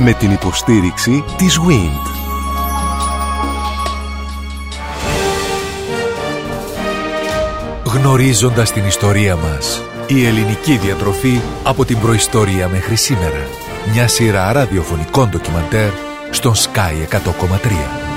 Με την υποστήριξη της WIND. Γνωρίζοντας την ιστορία μας. Η ελληνική διατροφή από την προϊστορία μέχρι σήμερα. Μια σειρά ραδιοφωνικών ντοκιμαντέρ στον Sky 100,3.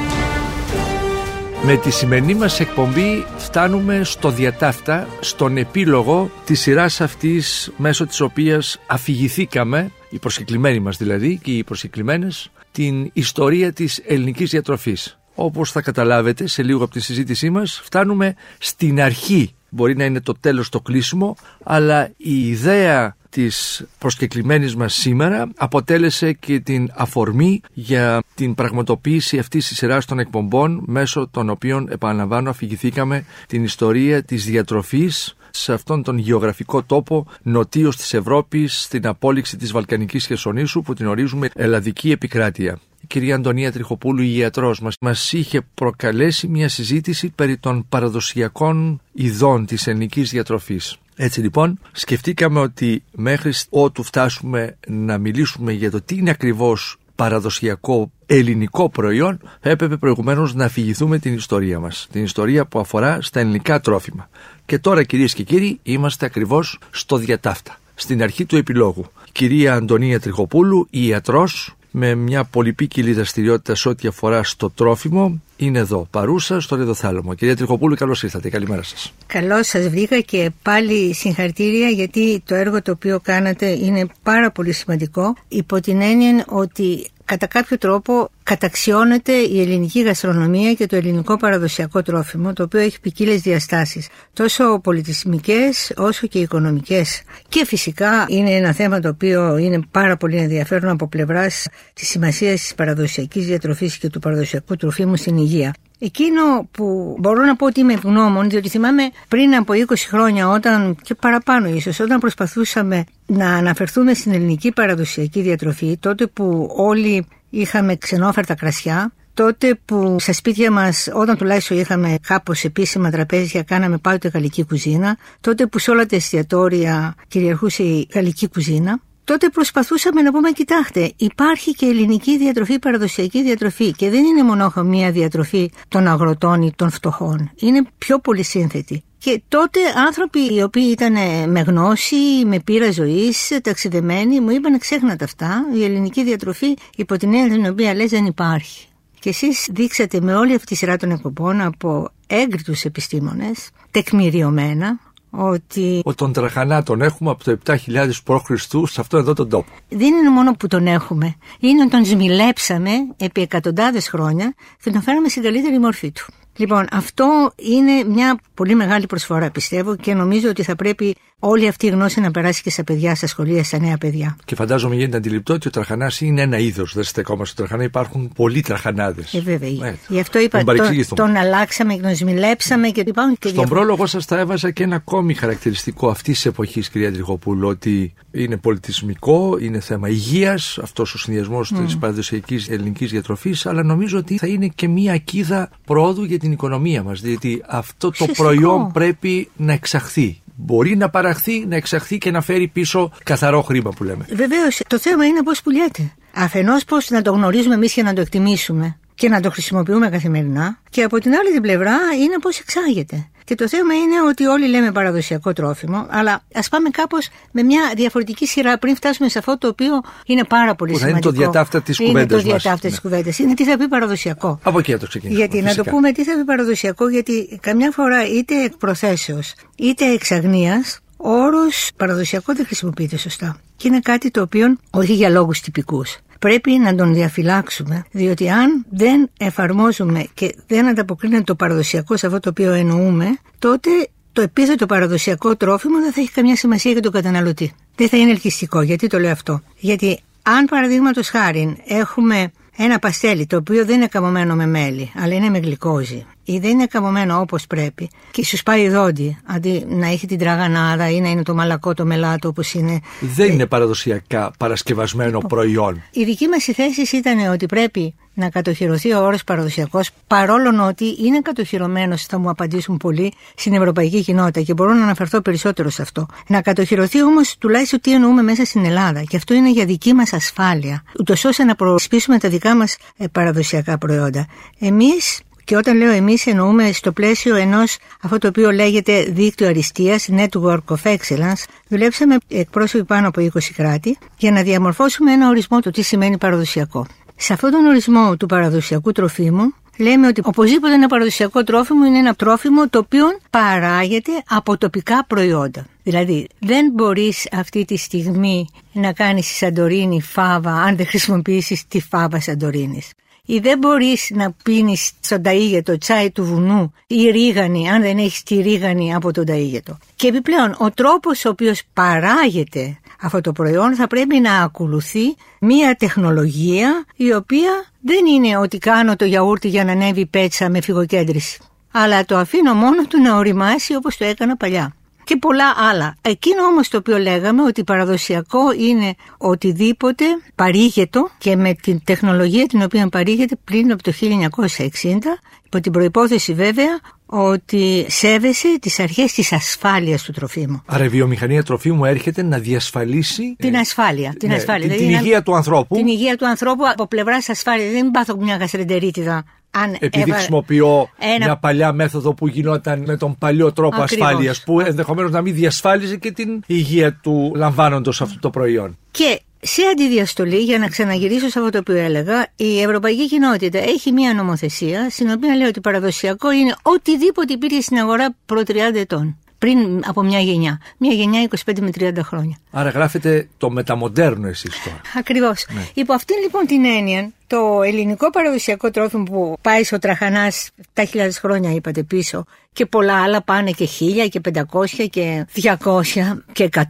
Με τη σημερινή μας εκπομπή φτάνουμε στο διατάφτα, στον επίλογο της σειράς αυτής μέσω της οποίας αφηγηθήκαμε, οι προσκεκλημένοι μας δηλαδή και οι προσκεκλημένες, την ιστορία της ελληνικής διατροφής. Όπως θα καταλάβετε σε λίγο από τη συζήτησή μας φτάνουμε στην αρχή μπορεί να είναι το τέλος το κλείσιμο, αλλά η ιδέα της προσκεκλημένης μας σήμερα αποτέλεσε και την αφορμή για την πραγματοποίηση αυτής της σειράς των εκπομπών μέσω των οποίων επαναλαμβάνω αφηγηθήκαμε την ιστορία της διατροφής σε αυτόν τον γεωγραφικό τόπο νοτίως της Ευρώπης στην απόλυξη της Βαλκανικής Χερσονήσου που την ορίζουμε ελλαδική επικράτεια κυρία Αντωνία Τριχοπούλου, η ιατρός μας, μας είχε προκαλέσει μια συζήτηση περί των παραδοσιακών ειδών της ελληνικής διατροφής. Έτσι λοιπόν σκεφτήκαμε ότι μέχρι ότου φτάσουμε να μιλήσουμε για το τι είναι ακριβώς παραδοσιακό ελληνικό προϊόν έπρεπε προηγουμένως να αφηγηθούμε την ιστορία μας. Την ιστορία που αφορά στα ελληνικά τρόφιμα. Και τώρα κυρίες και κύριοι είμαστε ακριβώς στο διατάφτα. Στην αρχή του επιλόγου. Κυρία Αντωνία Τριχοπούλου, η ιατρός, με μια πολυπίκυλη δραστηριότητα σε ό,τι αφορά στο τρόφιμο είναι εδώ, παρούσα στο Ρεδοθάλαμο. Κυρία Τριχοπούλου, καλώς ήρθατε. Καλημέρα σας. Καλώς σας βρήκα και πάλι συγχαρητήρια γιατί το έργο το οποίο κάνατε είναι πάρα πολύ σημαντικό υπό την έννοια ότι κατά κάποιο τρόπο καταξιώνεται η ελληνική γαστρονομία και το ελληνικό παραδοσιακό τρόφιμο, το οποίο έχει ποικίλες διαστάσεις, τόσο πολιτισμικές όσο και οικονομικές. Και φυσικά είναι ένα θέμα το οποίο είναι πάρα πολύ ενδιαφέρον από πλευράς της σημασίας της παραδοσιακής διατροφής και του παραδοσιακού τροφίμου στην υγεία. Εκείνο που μπορώ να πω ότι είμαι ευγνώμων, διότι θυμάμαι πριν από 20 χρόνια, όταν και παραπάνω ίσως, όταν προσπαθούσαμε να αναφερθούμε στην ελληνική παραδοσιακή διατροφή, τότε που όλοι είχαμε ξενόφερτα κρασιά, τότε που στα σπίτια μας όταν τουλάχιστον είχαμε κάπως επίσημα τραπέζια κάναμε πάντοτε γαλλική κουζίνα, τότε που σε όλα τα εστιατόρια κυριαρχούσε η γαλλική κουζίνα, τότε προσπαθούσαμε να πούμε κοιτάξτε υπάρχει και ελληνική διατροφή, παραδοσιακή διατροφή και δεν είναι μονάχα μία διατροφή των αγροτών ή των φτωχών. Είναι πιο πολύ σύνθετη. Και τότε άνθρωποι οι οποίοι ήταν με γνώση, με πείρα ζωής, ταξιδεμένοι, μου είπαν ξέχνατε αυτά. Η ελληνική διατροφή υπό την έννοια την οποία λες δεν υπάρχει. Και εσείς δείξατε με όλη αυτή τη σειρά των εκπομπών από έγκριτους επιστήμονες, τεκμηριωμένα, ότι... Ο τον τραχανά τον έχουμε από το 7.000 π.Χ. σε αυτόν εδώ τον τόπο. Δεν είναι μόνο που τον έχουμε. Είναι ότι τον σμιλέψαμε επί εκατοντάδες χρόνια και τον φέραμε στην καλύτερη μορφή του. Λοιπόν, αυτό είναι μια πολύ μεγάλη προσφορά πιστεύω και νομίζω ότι θα πρέπει όλη αυτή η γνώση να περάσει και στα παιδιά, στα σχολεία, στα νέα παιδιά. Και φαντάζομαι γίνεται αντιληπτό ότι ο τραχανάς είναι ένα είδος. Δεν στεκόμαστε στο τραχανά, υπάρχουν πολλοί τραχανάδες. Ε, βέβαια. Ε, Γι' αυτό είπα τον, τον αλλάξαμε, τον σμιλέψαμε και υπάρχουν και Στον πρόλογο σας θα έβαζα και ένα ακόμη χαρακτηριστικό αυτής της εποχής, κυρία Τριχοπούλου, ότι είναι πολιτισμικό, είναι θέμα υγείας, αυτός ο συνδυασμός mm. της παραδοσιακής ελληνικής διατροφής, αλλά νομίζω ότι θα είναι και μία ακίδα πρόοδου για την οικονομία μας. Διότι αυτό το προϊόν πρέπει να εξαχθεί μπορεί να παραχθεί, να εξαχθεί και να φέρει πίσω καθαρό χρήμα που λέμε. Βεβαίως. Το θέμα είναι πώς πουλιέται. Αφενός πώς να το γνωρίζουμε εμείς και να το εκτιμήσουμε και να το χρησιμοποιούμε καθημερινά. Και από την άλλη την πλευρά είναι πώς εξάγεται. Και το θέμα είναι ότι όλοι λέμε παραδοσιακό τρόφιμο, αλλά ας πάμε κάπως με μια διαφορετική σειρά πριν φτάσουμε σε αυτό το οποίο είναι πάρα πολύ σημαντικό. Είναι το διατάφτα της κουβέντα. Είναι το διατάφτα της κουβέντας. Είναι τι θα πει παραδοσιακό. Από εκεί το ξεκινήσουμε. Γιατί φυσικά. να το πούμε τι θα πει παραδοσιακό, γιατί καμιά φορά είτε εκ προθέσεω είτε εξ αγνία, ο όρος παραδοσιακό δεν χρησιμοποιείται σωστά. Και είναι κάτι το οποίο όχι για λόγους τυπικούς πρέπει να τον διαφυλάξουμε, διότι αν δεν εφαρμόζουμε και δεν ανταποκρίνεται το παραδοσιακό σε αυτό το οποίο εννοούμε, τότε το επίθετο παραδοσιακό τρόφιμο δεν θα έχει καμιά σημασία για τον καταναλωτή. Δεν θα είναι ελκυστικό. Γιατί το λέω αυτό; Γιατί αν παραδείγματος χάρη έχουμε ένα παστέλι το οποίο δεν είναι καμωμένο με μέλι, αλλά είναι με γλυκόζη ή δεν είναι καμωμένο όπως πρέπει και σου πάει δόντι, αντί να έχει την τραγανάδα ή να είναι το μαλακό το μελάτο όπως είναι. Δεν είναι παραδοσιακά παρασκευασμένο προϊόν. Η δική μας θέση ήταν ότι πρέπει να κατοχυρωθεί ο όρος παραδοσιακός, παρόλο ότι είναι κατοχυρωμένος, θα μου απαντήσουν πολλοί, στην ευρωπαϊκή κοινότητα και μπορώ να αναφερθώ περισσότερο σε αυτό. Να κατοχυρωθεί όμως τουλάχιστον τι εννοούμε μέσα στην Ελλάδα. Και αυτό είναι για δική μας ασφάλεια, ούτως ώστε να προσπίσουμε τα δικά μας ε, παραδοσιακά προϊόντα. Εμείς και όταν λέω εμείς, εννοούμε στο πλαίσιο ενός αυτό το οποίο λέγεται δίκτυο αριστείας, Network of Excellence, δουλέψαμε εκπρόσωποι πάνω από 20 κράτη για να διαμορφώσουμε ένα ορισμό του τι σημαίνει παραδοσιακό. Σε αυτόν τον ορισμό του παραδοσιακού τροφίμου λέμε ότι οπωσδήποτε ένα παραδοσιακό τρόφιμο είναι ένα τρόφιμο το οποίο παράγεται από τοπικά προϊόντα. Δηλαδή δεν μπορείς αυτή τη στιγμή να κάνεις στη Σαντορίνη φάβα αν δεν χρησιμοποιήσεις τη φάβα Σαντορίνης ή δεν μπορείς να πίνεις στον ταΐγετο τσάι του βουνού ή ρίγανη αν δεν έχεις τη ρίγανη από τον ταΐγετο. Και επιπλέον ο τρόπος ο οποίος παράγεται αυτό το προϊόν θα πρέπει να ακολουθεί μία τεχνολογία η οποία δεν είναι ότι κάνω το γιαούρτι για να ανέβει πέτσα με φυγοκέντρηση. Αλλά το αφήνω μόνο του να οριμάσει όπως το έκανα παλιά και πολλά άλλα. Εκείνο όμως το οποίο λέγαμε ότι παραδοσιακό είναι οτιδήποτε παρήγεται και με την τεχνολογία την οποία παρήγεται πριν από το 1960 υπό την προϋπόθεση βέβαια ότι σέβεσαι τις αρχές της ασφάλειας του τροφίμου. Άρα η βιομηχανία τροφίμου έρχεται να διασφαλίσει την ασφάλεια. Την, ναι, ασφάλεια. την, δηλαδή, την υγεία του ανθρώπου. Την υγεία του ανθρώπου από πλευράς ασφάλεια. Δεν πάθω μια γαστρεντερίτιδα αν Επειδή έβα... χρησιμοποιώ ένα... μια παλιά μέθοδο που γινόταν με τον παλιό τρόπο ασφάλειας, που ενδεχομένως να μην διασφάλιζε και την υγεία του λαμβάνοντος αυτό το προϊόν. Και σε αντιδιαστολή, για να ξαναγυρίσω σε αυτό το οποίο έλεγα, η Ευρωπαϊκή Κοινότητα έχει μια νομοθεσία στην οποία λέει ότι παραδοσιακό είναι οτιδήποτε υπήρχε στην αγορά προ 30 ετών πριν από μια γενιά. Μια γενιά 25 με 30 χρόνια. Άρα γράφετε το μεταμοντέρνο εσείς τώρα. Ακριβώς. Ναι. Υπό αυτήν λοιπόν την έννοια, το ελληνικό παραδοσιακό τρόφιμο που πάει στο τραχανάς 7.000 χρόνια είπατε πίσω και πολλά άλλα πάνε και 1000 και 500 και 200 και 100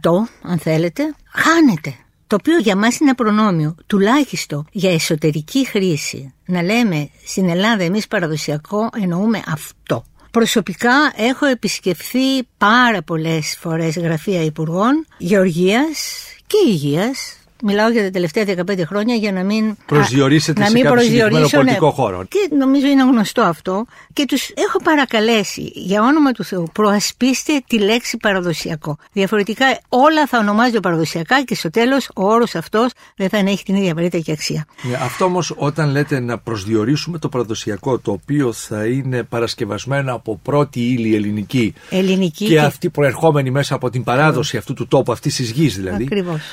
αν θέλετε, χάνεται. Το οποίο για μας είναι προνόμιο, τουλάχιστον για εσωτερική χρήση. Να λέμε στην Ελλάδα εμείς παραδοσιακό εννοούμε αυτό. Προσωπικά έχω επισκεφθεί πάρα πολλές φορές γραφεία υπουργών γεωργίας και υγείας Μιλάω για τα τελευταία 15 χρόνια για να μην προσδιορίσετε να σε μην κάποιο συγκεκριμένο πολιτικό ναι. χώρο. Και νομίζω είναι γνωστό αυτό. Και τους έχω παρακαλέσει, για όνομα του Θεού, προασπίστε τη λέξη παραδοσιακό. Διαφορετικά όλα θα ονομάζονται παραδοσιακά και στο τέλος ο όρος αυτός δεν θα έχει την ίδια βαρύτητα και αξία. Ναι, αυτό όμως όταν λέτε να προσδιορίσουμε το παραδοσιακό, το οποίο θα είναι παρασκευασμένο από πρώτη ύλη ελληνική, ελληνική και, και αυτή προερχόμενη μέσα από την παράδοση αυτού του τόπου, αυτής της γης δηλαδή.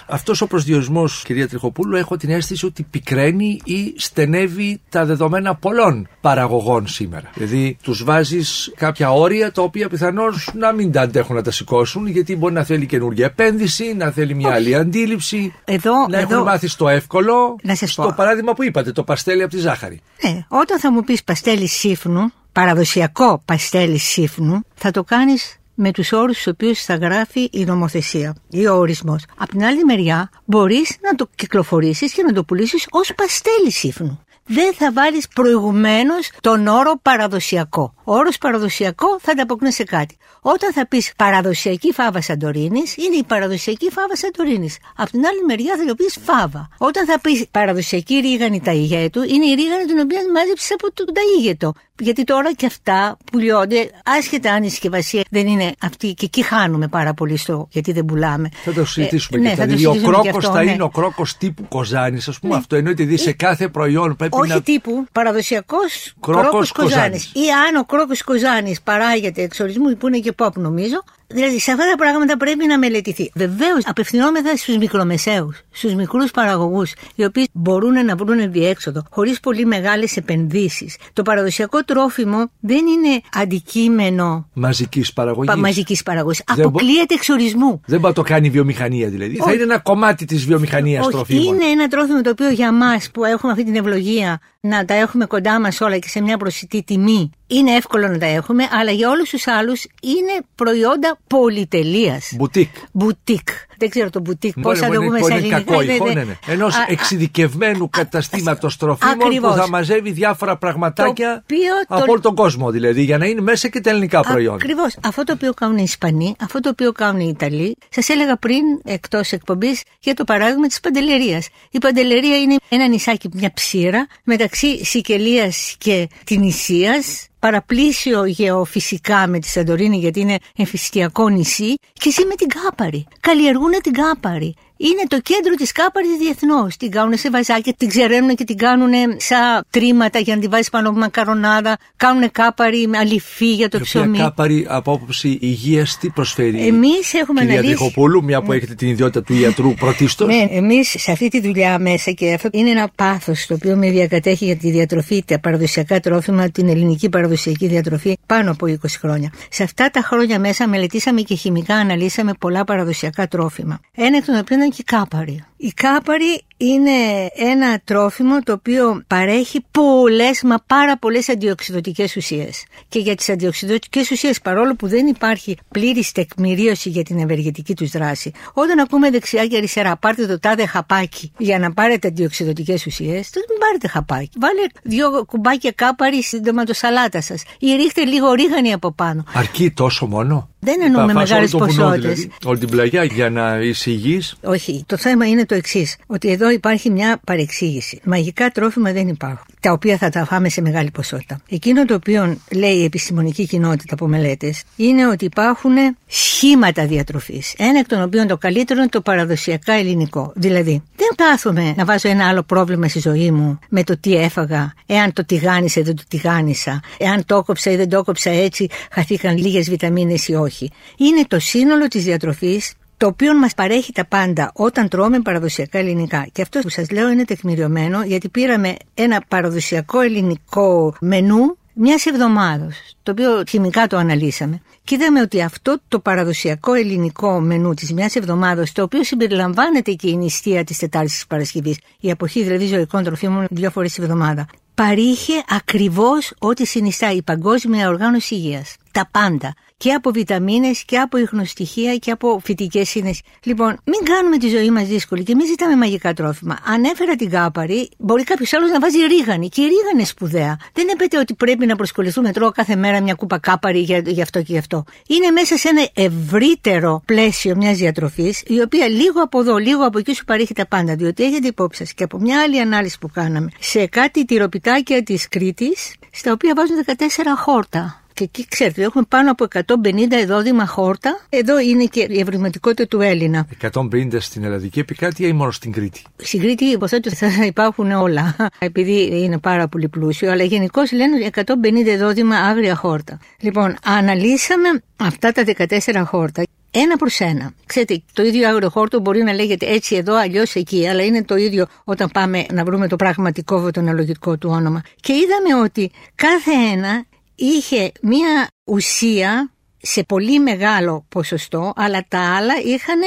Αυτός ο προσδιορισμός κυρία Τριχοπούλου, έχω την αίσθηση ότι πικραίνει ή στενεύει τα δεδομένα πολλών παραγωγών σήμερα. Δηλαδή, τους βάζεις κάποια όρια τα οποία πιθανώς να μην τα αντέχουν να τα σηκώσουν, γιατί μπορεί να θέλει καινούργια επένδυση, να θέλει μια άλλη αντίληψη. Εδώ, να εδώ... έχουν μάθει στο εύκολο. Να σας στο παράδειγμα που είπατε, το παστέλι από τη ζάχαρη. Ναι, όταν θα μου πεις παστέλι σύφνου, παραδοσιακό παστέλι σύφνου, θα το κάνεις με τους όρους στους οποίους θα γράφει η νομοθεσία ή ο ορισμός. Απ' την άλλη μεριά μπορείς να το κυκλοφορήσεις και να το πουλήσεις ως παστέλι σύφνου δεν θα βάλεις προηγουμένως τον όρο παραδοσιακό. Ο όρος παραδοσιακό θα ανταποκρίνει σε κάτι. Όταν θα πεις παραδοσιακή φάβα Σαντορίνης, είναι η παραδοσιακή φάβα Σαντορίνης. Από την άλλη μεριά θα το πεις φάβα. Όταν θα πεις παραδοσιακή ρίγανη ταΐγετου, είναι η ρίγανη την οποία μάζεψες από τον ταΐγετο. Γιατί τώρα και αυτά πουλιώνται, άσχετα αν η συσκευασία δεν είναι αυτή και εκεί χάνουμε πάρα πολύ στο γιατί δεν πουλάμε. Θα το συζητήσουμε ε, και ναι, Δηλαδή ο κρόκος θα ναι. είναι ο κρόκος τύπου Κοζάνης, ας πούμε. Ναι. Αυτό εννοείται ότι σε κάθε προϊόν πρέπει όχι να... τύπου παραδοσιακός κρόκος Κοζάνης. Ή αν ο κρόκος Κοζάνης παράγεται εξορισμού που είναι και pop νομίζω, Δηλαδή, σε αυτά τα πράγματα πρέπει να μελετηθεί. Βεβαίως, απευθυνόμεθα στους μικρομεσαίους, στους μικρούς παραγωγούς, οι οποίοι μπορούν να βρουν διέξοδο χωρίς πολύ μεγάλες επενδύσεις. Το παραδοσιακό τρόφιμο δεν είναι αντικείμενο μαζικής παραγωγής. Πα, μαζικής παραγωγής. Αποκλείεται εξορισμού. Δεν μπορεί να το κάνει η βιομηχανία δηλαδή. Όχι. Θα είναι ένα κομμάτι της βιομηχανίας τροφίμων. Είναι ένα τρόφιμο το οποίο για μας που έχουμε αυτή την ευλογία να τα έχουμε κοντά μας όλα και σε μια προσιτή τιμή είναι εύκολο να τα έχουμε, αλλά για όλους τους άλλους είναι προϊόντα πολυτελείας. Μπουτίκ. Μπουτίκ. Δεν ξέρω το μπουτίκ πώ θα το πούμε σε ελληνικά. κακό είναι- ηχό, είναι- ναι, ναι. Ενός Α, α, εξειδικευμένου καταστήματος τροφίμων που ακριβώς. θα μαζεύει διάφορα πραγματάκια Το οποίο το- από όλο τον κόσμο δηλαδή, για να είναι μέσα και τα ελληνικά προϊόντα. Ακριβώς. Αυτό το οποίο κάνουν οι Ισπανοί, αυτό το οποίο κάνουν οι Ιταλοί. Σας έλεγα πριν, εκτός εκπομπής, για το παράδειγμα της Παντελερίας. Η Παντελερία είναι ένα νησάκι, μια ψήρα μεταξύ Σικελίας και Τινησίας. Παραπλήσιο γεωφυσικά με τη Σαντορίνη γιατί είναι εμφυστιακό νησί και ζει με την κάπαρη. Καλλιεργούν την κάπαρη. Είναι το κέντρο της κάπαρη διεθνώς. Την κάνουν σε βαζάκια, την ξεραίνουν και την κάνουν σαν τρίματα για να την βάζεις πάνω από μακαρονάδα. Κάνουν κάπαρη με αληφή για το Η οποία ψωμί. κάπαρη από άποψη υγείας τι προσφέρει. Εμείς έχουμε κυρία αναλύσει- Τριχοπούλου, μια που έχετε την ιδιότητα του ιατρού πρωτίστως; Ναι, εμείς σε αυτή τη δουλειά μέσα και αυτό είναι ένα πάθος το οποίο με διακατέχει για τη διατροφή, τα παραδοσιακά τρόφιμα, την ελληνική παραδοσιακή διατροφή πάνω από 20 χρόνια. Σε αυτά τα χρόνια μέσα μελετήσαμε και χημικά αναλύσαμε πολλά παραδοσιακά τρόφιμα. Ένα εκ των οποίων ήταν και η κάπαρη. Η κάπαρη είναι ένα τρόφιμο το οποίο παρέχει πολλές, μα πάρα πολλές αντιοξυδοτικέ ουσίες. Και για τις αντιοξυδοτικέ ουσίες, παρόλο που δεν υπάρχει πλήρης τεκμηρίωση για την ευεργετική τους δράση, όταν ακούμε δεξιά και αριστερά, πάρτε το τάδε χαπάκι για να πάρετε αντιοξυδοτικέ ουσίες, τότε μην πάρετε χαπάκι. Βάλε δύο κουμπάκια κάπαρης στην ντοματοσαλάτα σας ή ρίχτε λίγο ρίγανη από πάνω. Αρκεί τόσο μόνο; Δεν εννοούμε Θα φας μεγάλες όλο το βουνό, ποσότητες. δηλαδή, όλη την πλαγιά για να είσαι υγιής. Όχι. Το θέμα είναι το εξής: Ότι εδώ υπάρχει μια παρεξήγηση. Μαγικά τρόφιμα δεν υπάρχουν, τα οποία θα τα φάμε σε μεγάλη ποσότητα. Εκείνο το οποίο λέει η επιστημονική κοινότητα από μελέτες είναι ότι υπάρχουν σχήματα διατροφής. Ένα εκ των οποίων το καλύτερο είναι το παραδοσιακά ελληνικό. Δηλαδή, δεν κάθομαι να βάζω ένα άλλο πρόβλημα στη ζωή μου με το τι έφαγα, εάν το τηγάνισα ή δεν το τηγάνισα, εάν το έκοψα ή δεν το έκοψα έτσι, χαθήκαν λίγες βιταμίνες ή όχι. Είναι το σύνολο της διατροφής το οποίο μας παρέχει τα πάντα όταν τρώμε παραδοσιακά ελληνικά. Και αυτό που σας λέω είναι τεκμηριωμένο γιατί πήραμε ένα παραδοσιακό ελληνικό μενού μιας εβδομάδα, το οποίο χημικά το αναλύσαμε. Και είδαμε ότι αυτό το παραδοσιακό ελληνικό μενού της μιας εβδομάδα, το οποίο συμπεριλαμβάνεται και η νηστεία της Τετάρτης της Παρασκευής, η αποχή δηλαδή ζωικών τροφίμων δύο φορές τη εβδομάδα, παρήχε ακριβώς ό,τι συνιστά η Παγκόσμια Οργάνωση Υγείας. Τα πάντα. Και από βιταμίνες και από ίχνοστοιχεία και από φυτικές ίνε. Λοιπόν, μην κάνουμε τη ζωή μας δύσκολη και μην ζητάμε μαγικά τρόφιμα. Ανέφερα την κάπαρη, μπορεί κάποιος άλλος να βάζει ρίγανη. Και η ρίγανη είναι σπουδαία. Δεν έπεται ότι πρέπει να προσκοληθούμε τρώω κάθε μέρα μια κούπα κάπαρη για, για αυτό και γι' αυτό. Είναι μέσα σε ένα ευρύτερο πλαίσιο μιας διατροφής, η οποία λίγο από εδώ, λίγο από εκεί σου παρέχει τα πάντα. Διότι έχετε υπόψη σας και από μια άλλη ανάλυση που κάναμε σε κάτι τυροπιτάκια της Κρήτης, στα οποία βάζουν 14 χόρτα. Και εκεί ξέρετε, έχουμε πάνω από 150 εδόδημα χόρτα. Εδώ είναι και η ευρηματικότητα του Έλληνα. 150 στην ελλαδική επικράτεια ή μόνο στην Κρήτη; Στην Κρήτη υποθέτω ότι θα υπάρχουν όλα, επειδή είναι πάρα πολύ πλούσιο, αλλά γενικώ λένε 150 εδόδημα άγρια χόρτα. Λοιπόν, αναλύσαμε αυτά τα 14 χόρτα. Ένα προς ένα. Ξέρετε, το ίδιο άγριο χόρτο μπορεί να λέγεται έτσι εδώ, αλλιώς εκεί, αλλά είναι το ίδιο όταν πάμε να βρούμε το πραγματικό βοτονολογικό του όνομα. Και είδαμε ότι κάθε ένα είχε μία ουσία σε πολύ μεγάλο ποσοστό, αλλά τα άλλα είχαν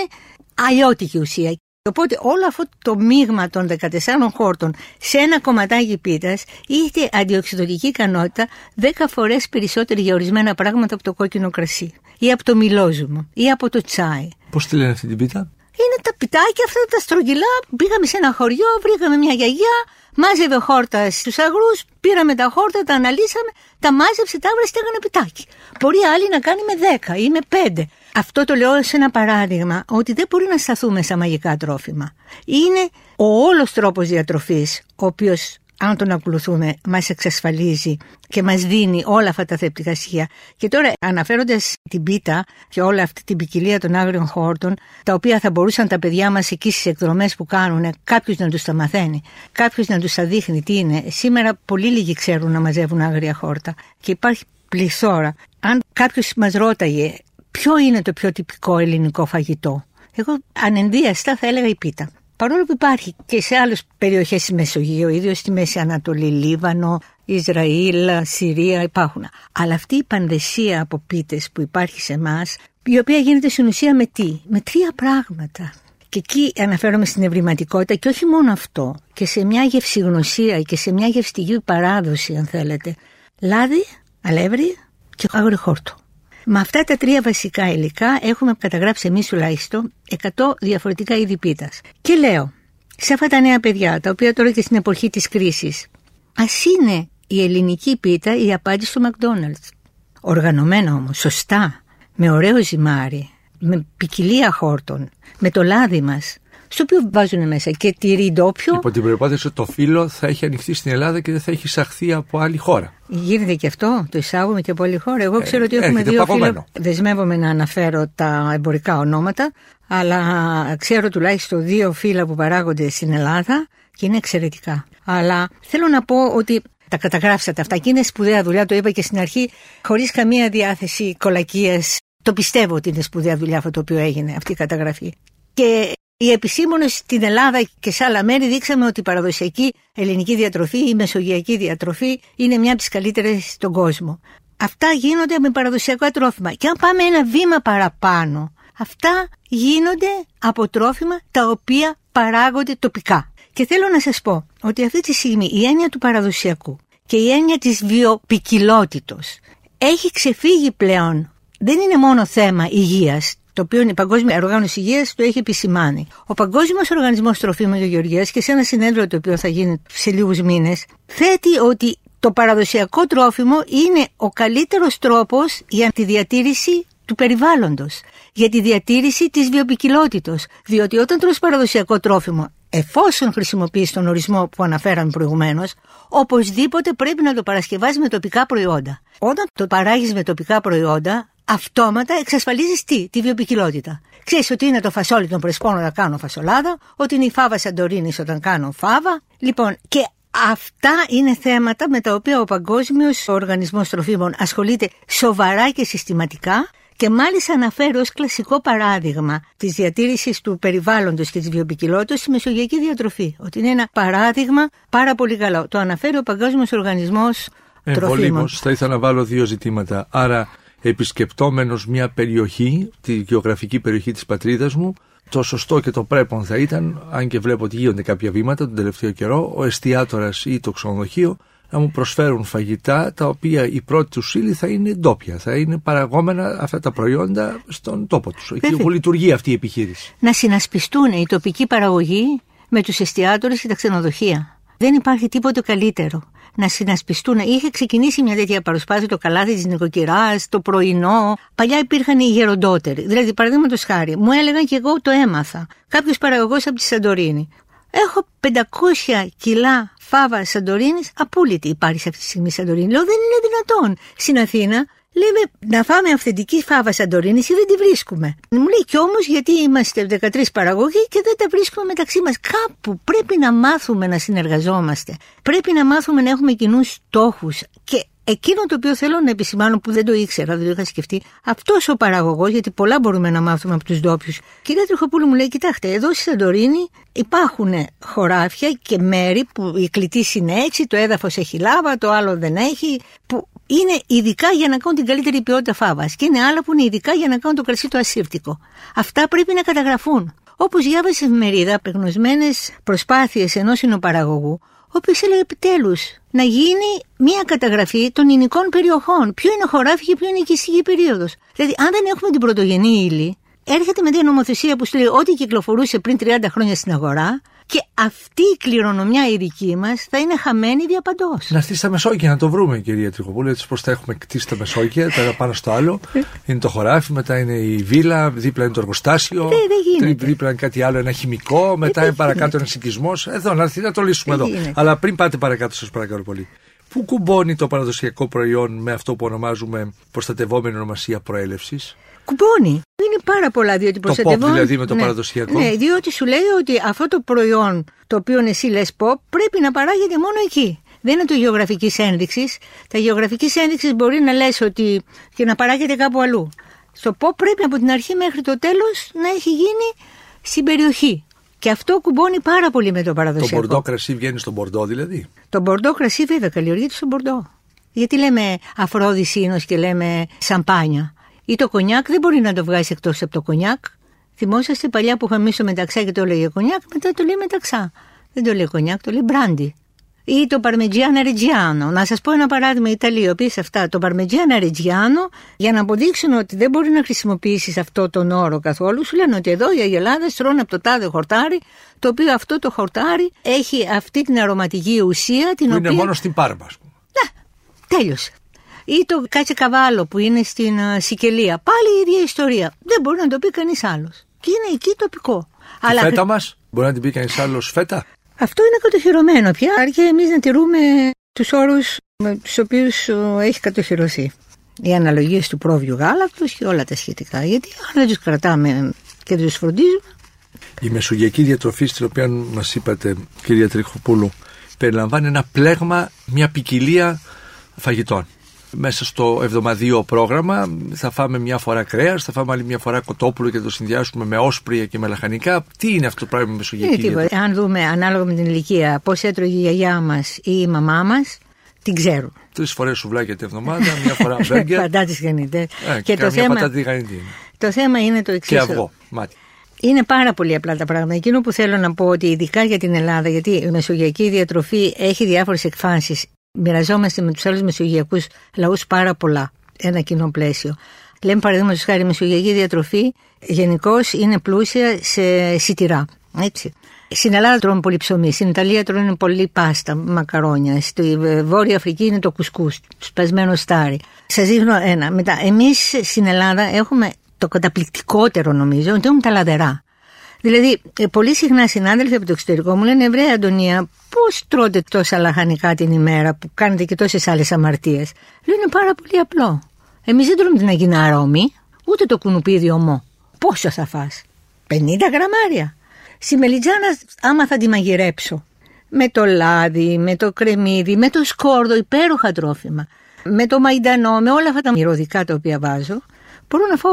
αλλιώτικη ουσία. Οπότε όλο αυτό το μείγμα των 14 χόρτων σε ένα κομματάκι πίτας είχε αντιοξυδοτική ικανότητα 10 φορές περισσότερη για ορισμένα πράγματα από το κόκκινο κρασί ή από το μιλόζουμο ή από το τσάι. Πώς τη λένε αυτή την πίτα, Είναι τα πιτάκια αυτά τα στρογγυλά. Πήγαμε σε ένα χωριό, βρήκαμε μια γιαγιά, μάζευε χόρτα στους αγρούς, πήραμε τα χόρτα, τα αναλύσαμε, τα μάζεψε, τα έβρε, στέγανε πιτάκι. Μπορεί άλλη να κάνει με 10 ή με 5. Αυτό το λέω σε ένα παράδειγμα ότι δεν μπορεί να σταθούμε στα μαγικά τρόφιμα. Είναι ο όλος τρόπος διατροφής ο οποίος αν τον ακολουθούμε, μας εξασφαλίζει και μας δίνει όλα αυτά τα θεπτικά στοιχεία. Και τώρα αναφέροντας την πίτα και όλη αυτή την ποικιλία των άγριων χόρτων, τα οποία θα μπορούσαν τα παιδιά μας εκεί στις εκδρομές που κάνουν, κάποιος να τους τα μαθαίνει, κάποιος να τους τα δείχνει τι είναι. Σήμερα πολύ λίγοι ξέρουν να μαζεύουν άγρια χόρτα και υπάρχει πληθώρα. Αν κάποιος μας ρώταγε ποιο είναι το πιο τυπικό ελληνικό φαγητό, εγώ ανενδίαστα θα έλεγα η πίτα. Παρόλο που υπάρχει και σε άλλες περιοχές της Μεσογείου, ιδίως στη Μέση Ανατολή, Λίβανο, Ισραήλ, Συρία υπάρχουν. Αλλά αυτή η πανδεσία από πίτες που υπάρχει σε εμάς, η οποία γίνεται στην ουσία με τι, με τρία πράγματα. Και εκεί αναφέρομαι στην ευρηματικότητα και όχι μόνο αυτό, και σε μια γευσηγνωσία και σε μια γευστική παράδοση αν θέλετε. Λάδι, αλεύρι και άγριο χόρτο. Με αυτά τα τρία βασικά υλικά έχουμε καταγράψει εμείς τουλάχιστον 100 διαφορετικά είδη πίτας. Και λέω, σε αυτά τα νέα παιδιά, τα οποία τώρα και στην εποχή της κρίσης, ας είναι η ελληνική πίτα η απάντηση στο McDonald's. Οργανωμένα όμως, σωστά, με ωραίο ζυμάρι, με ποικιλία χόρτων, με το λάδι μας, στο οποίο βάζουν μέσα και τυρί ντόπιο. Υπό την προπόθεση ότι το φύλλο θα έχει ανοιχτεί στην Ελλάδα και δεν θα έχει εισαχθεί από άλλη χώρα. Γίνεται και αυτό, το εισάγουμε και από άλλη χώρα. Εγώ ξέρω ότι έχουμε δύο φύλλα. Δεσμεύομαι να αναφέρω τα εμπορικά ονόματα, αλλά ξέρω τουλάχιστον δύο φύλλα που παράγονται στην Ελλάδα και είναι εξαιρετικά. Αλλά θέλω να πω ότι τα καταγράψατε αυτά και είναι σπουδαία δουλειά, το είπα και στην αρχή, χωρίς καμία διάθεση κολακίε. Το πιστεύω ότι είναι σπουδαία δουλειά αυτό το οποίο έγινε, αυτή η καταγραφή. Και οι επισήμονες στην Ελλάδα και σε άλλα μέρη δείξαμε ότι η παραδοσιακή ελληνική διατροφή, η μεσογειακή διατροφή, είναι μια από τις καλύτερες στον κόσμο. Αυτά γίνονται με παραδοσιακό τρόφιμα. Και αν πάμε ένα βήμα παραπάνω, αυτά γίνονται από τρόφιμα τα οποία παράγονται τοπικά. Και θέλω να σας πω ότι αυτή τη στιγμή η έννοια του παραδοσιακού και η έννοια της βιοπικιλότητος έχει ξεφύγει πλέον. Δεν είναι μόνο θέμα υγείας, το οποίο η Παγκόσμια Οργάνωση Υγείας το έχει επισημάνει. Ο Παγκόσμιος Οργανισμός Τροφίμων και Γεωργίας και σε ένα συνέδριο το οποίο θα γίνει σε λίγους μήνες, θέτει ότι το παραδοσιακό τρόφιμο είναι ο καλύτερος τρόπος για τη διατήρηση του περιβάλλοντος, για τη διατήρηση της βιοπικιλότητος, διότι όταν τρως παραδοσιακό τρόφιμο, εφόσον χρησιμοποιείς τον ορισμό που αναφέραμε προηγουμένως, οπωσδήποτε πρέπει να το παρασκευάσει με τοπικά προϊόντα. Όταν το παράγεις με τοπικά προϊόντα, αυτόματα εξασφαλίζεις τι, τη βιοπικιλότητα. Ξέρεις ότι είναι το φασόλι των Πρεσπών όταν κάνω φασολάδα, ότι είναι η φάβα Σαντορίνης όταν κάνω φάβα. Λοιπόν, και αυτά είναι θέματα με τα οποία ο Παγκόσμιος Οργανισμός Τροφίμων ασχολείται σοβαρά και συστηματικά και μάλιστα αναφέρω ως κλασικό παράδειγμα της διατήρησης του περιβάλλοντος και της βιοπικιλότητας η μεσογειακή διατροφή. Ότι είναι ένα παράδειγμα πάρα πολύ καλό. Το αναφέρει ο Παγκόσμιος Οργανισμός ε, Τροφίμων. θα ήθελα να βάλω δύο ζητήματα. Άρα επισκεπτόμενος μια περιοχή, τη γεωγραφική περιοχή της πατρίδας μου, το σωστό και το πρέπον θα ήταν, αν και βλέπω ότι γίνονται κάποια βήματα τον τελευταίο καιρό, ο εστιατόρας ή το ξενοδοχείο να μου προσφέρουν φαγητά τα οποία η πρώτη τους ύλη θα είναι ντόπια, θα είναι παραγόμενα αυτά τα προϊόντα στον τόπο τους, εκεί όπου λειτουργεί αυτή η επιχείρηση. Να συνασπιστούν η τοπική παραγωγή με τους εστιατόρες και τα ξενοδοχεία. Δεν υπάρχει τίποτε καλύτερο να συνασπιστούν. Είχε ξεκινήσει μια τέτοια παρουσπάση το καλάθι της νοικοκυράς, το πρωινό. Παλιά υπήρχαν οι γεροντότεροι. Δηλαδή, παραδείγματος χάρη, μου έλεγαν και εγώ το έμαθα. Κάποιος παραγωγός από τη Σαντορίνη. Έχω 500 κιλά φάβα Σαντορίνης απόλυτη υπάρχει αυτή τη στιγμή Σαντορίνη. Λέω δεν είναι δυνατόν. Στην Αθήνα Λέμε να φάμε αυθεντική φάβα Σαντορίνη ή δεν τη βρίσκουμε. Μου λέει κι όμως γιατί είμαστε 13 παραγωγοί και δεν τα βρίσκουμε μεταξύ μας. Κάπου πρέπει να μάθουμε να συνεργαζόμαστε. Πρέπει να μάθουμε να έχουμε κοινούς στόχους. Και Εκείνο το οποίο θέλω να επισημάνω που δεν το ήξερα, δεν το είχα σκεφτεί, αυτός ο παραγωγός, γιατί πολλά μπορούμε να μάθουμε από τους ντόπιους. Κυρία Τριχοπούλου μου λέει: Κοιτάξτε, εδώ στη Σαντορίνη υπάρχουν χωράφια και μέρη που η κλητή είναι έτσι, το έδαφος έχει λάβα, το άλλο δεν έχει, που είναι ειδικά για να κάνουν την καλύτερη ποιότητα φάβας. Και είναι άλλα που είναι ειδικά για να κάνουν το κρασί το ασύρτικο. Αυτά πρέπει να καταγραφούν. Όπως διάβασε σε εφημερίδα, απεγνωσμένες προσπάθειες ενός συνοπαραγωγού, ο οποίος έλεγε επιτέλους να γίνει μια καταγραφή των υλικών περιοχών. Ποιο είναι χωράφι και ποιο είναι η οικιστική περίοδος. Δηλαδή, αν δεν έχουμε την πρωτογενή ύλη, έρχεται με μια νομοθεσία που σου λέει ό,τι κυκλοφορούσε πριν 30 χρόνια στην αγορά και αυτή η κληρονομιά η δική μας θα είναι χαμένη διαπαντό. Να στήσει τα Μεσόγεια να το βρούμε, κυρία Τριχοπούλου, έτσι πώ τα έχουμε κτίσει τα Μεσόγεια, τα πάνω στο άλλο. είναι το χωράφι, μετά είναι η βίλα, δίπλα είναι το εργοστάσιο. Δεν, Δίπλα είναι κάτι άλλο, ένα χημικό, μετά είναι παρακάτω ένα οικισμό. Εδώ, να έρθει να το λύσουμε εδώ. Αλλά πριν πάτε παρακάτω, σας παρακαλώ πολύ. Πού κουμπώνει το παραδοσιακό προϊόν με αυτό που ονομάζουμε προστατευόμενη ονομασία προέλευσης; Κουμπώνει. Είναι πάρα πολλά διότι προστατευόμενη. Το pop δηλαδή με το ναι. παραδοσιακό. Ναι, διότι σου λέει ότι αυτό το προϊόν το οποίο εσύ λες pop πρέπει να παράγεται μόνο εκεί. Δεν είναι το γεωγραφικής ένδειξης. Τα γεωγραφικής ένδειξης μπορεί να λες ότι και να παράγεται κάπου αλλού. Στο pop πρέπει από την αρχή μέχρι το τέλος να έχει γίνει στην περιοχή. Και αυτό κουμπώνει πάρα πολύ με το παραδοσιακό. Το μπορντό κρασί βγαίνει στο μπορντό δηλαδή; Το μπορντό κρασί βέβαια καλλιεργείται στο μπορντό. Γιατί λέμε αφρόδι σύνο και λέμε σαμπάνια. Ή το κονιάκ δεν μπορεί να το βγάζει εκτός από το κονιάκ. Θυμόσαστε παλιά που είχαμε στο μεταξά και το έλεγε κονιάκ, μετά το λέει μεταξά. Δεν το λέει κονιάκ, το λέει μπράντι. ή το παρμετζιάνα ρετζιάνο. Να σας πω ένα παράδειγμα, οι Ιταλοί, οι οποίοι σε αυτά το παρμετζιάνα ρετζιάνο, για να αποδείξουν ότι δεν μπορεί να χρησιμοποιήσεις αυτό τον όρο καθόλου, σου λένε ότι εδώ οι Αγελάδε τρώνε από το τάδε χορτάρι, το οποίο αυτό το χορτάρι έχει αυτή την αρωματική ουσία. Την που οποία... είναι μόνο στην Πάρμα, ας πούμε. Ναι, τέλειωσε. Ή το κάτσε καβάλο που είναι στην uh, Σικελία. Πάλι η ίδια ιστορία. Δεν μπορεί να το πει κανείς άλλος. Και είναι εκεί τοπικό. Τη Αλλά... φέτα μας, μπορεί να την πει κανείς άλλος φέτα; Αυτό είναι κατοχυρωμένο πια, αρκεί εμείς να τηρούμε τους όρους με τους οποίους έχει κατοχυρωθεί. Οι αναλογίες του πρόβειου γάλακτος και όλα τα σχετικά. Γιατί αν δεν τους κρατάμε και δεν τους φροντίζουμε. Η μεσογειακή διατροφή, στην οποία μας είπατε, κυρία Τριχοπούλου, περιλαμβάνει ένα πλέγμα, μια ποικιλία φαγητών μέσα στο εβδομαδίο πρόγραμμα. Θα φάμε μια φορά κρέας, θα φάμε άλλη μια φορά κοτόπουλο και θα το συνδυάσουμε με όσπρια και με λαχανικά. Τι είναι αυτό το πράγμα με μεσογειακή τίποτα. Αν δούμε ανάλογα με την ηλικία πώς έτρωγε η γιαγιά μας ή η μαμά μας, την ξέρουν. Τρεις φορές σουβλάκια την εβδομάδα, μια φορά μπέργκερ. Πατάτη γανιτέ. Ε, και, και το θέμα, το θέμα είναι το εξής. Και αυγό, μάτι. Είναι πάρα πολύ απλά τα πράγματα. Εκείνο που θέλω να πω ότι ειδικά για την Ελλάδα, γιατί η μεσογειακή διατροφή έχει διάφορες εκφάνσεις μοιραζόμαστε με τους άλλους μεσογειακούς λαούς πάρα πολλά. Ένα κοινό πλαίσιο. Λέμε παραδείγματος χάρη, η μεσογειακή διατροφή γενικώς είναι πλούσια σε σιτηρά. Έτσι. Στην Ελλάδα τρώμε πολύ ψωμί, στην Ιταλία τρώνε πολύ πάστα, μακαρόνια. Στη Βόρεια Αφρική είναι το κουσκούς, σπασμένο στάρι. Σας δείχνω ένα. Μετά, εμείς στην Ελλάδα έχουμε το καταπληκτικότερο νομίζω, ότι έχουμε τα λαδερά. Δηλαδή, ε, πολύ συχνά συνάδελφοι από το εξωτερικό μου λένε Ευρέα Αντωνία, πώς τρώτε τόσα λαχανικά την ημέρα που κάνετε και τόσες άλλες αμαρτίες; Λέω είναι πάρα πολύ απλό. Εμείς δεν τρώμε την Αγίνα Ρώμη, ούτε το κουνουπίδι ομό. Πόσο θα φας; 50 γραμμάρια. Στη μελιτζάνα, άμα θα τη μαγειρέψω, με το λάδι, με το κρεμμύδι, με το σκόρδο, υπέροχα τρόφιμα, με το μαϊντανό, με όλα αυτά τα μυρωδικά τα οποία βάζω, μπορώ να φάω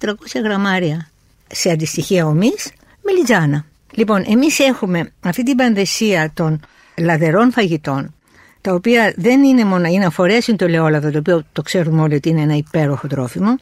200-300 γραμμάρια σε αντιστοιχεία ομής με λιτζάνα. Λοιπόν, εμείς έχουμε αυτή την πανδεσία των λαδερών φαγητών, τα οποία δεν είναι μόνο, είναι αφορέσουν το ελαιόλαδο, το οποίο το ξέρουμε όλοι ότι είναι ένα υπέροχο τρόφιμο,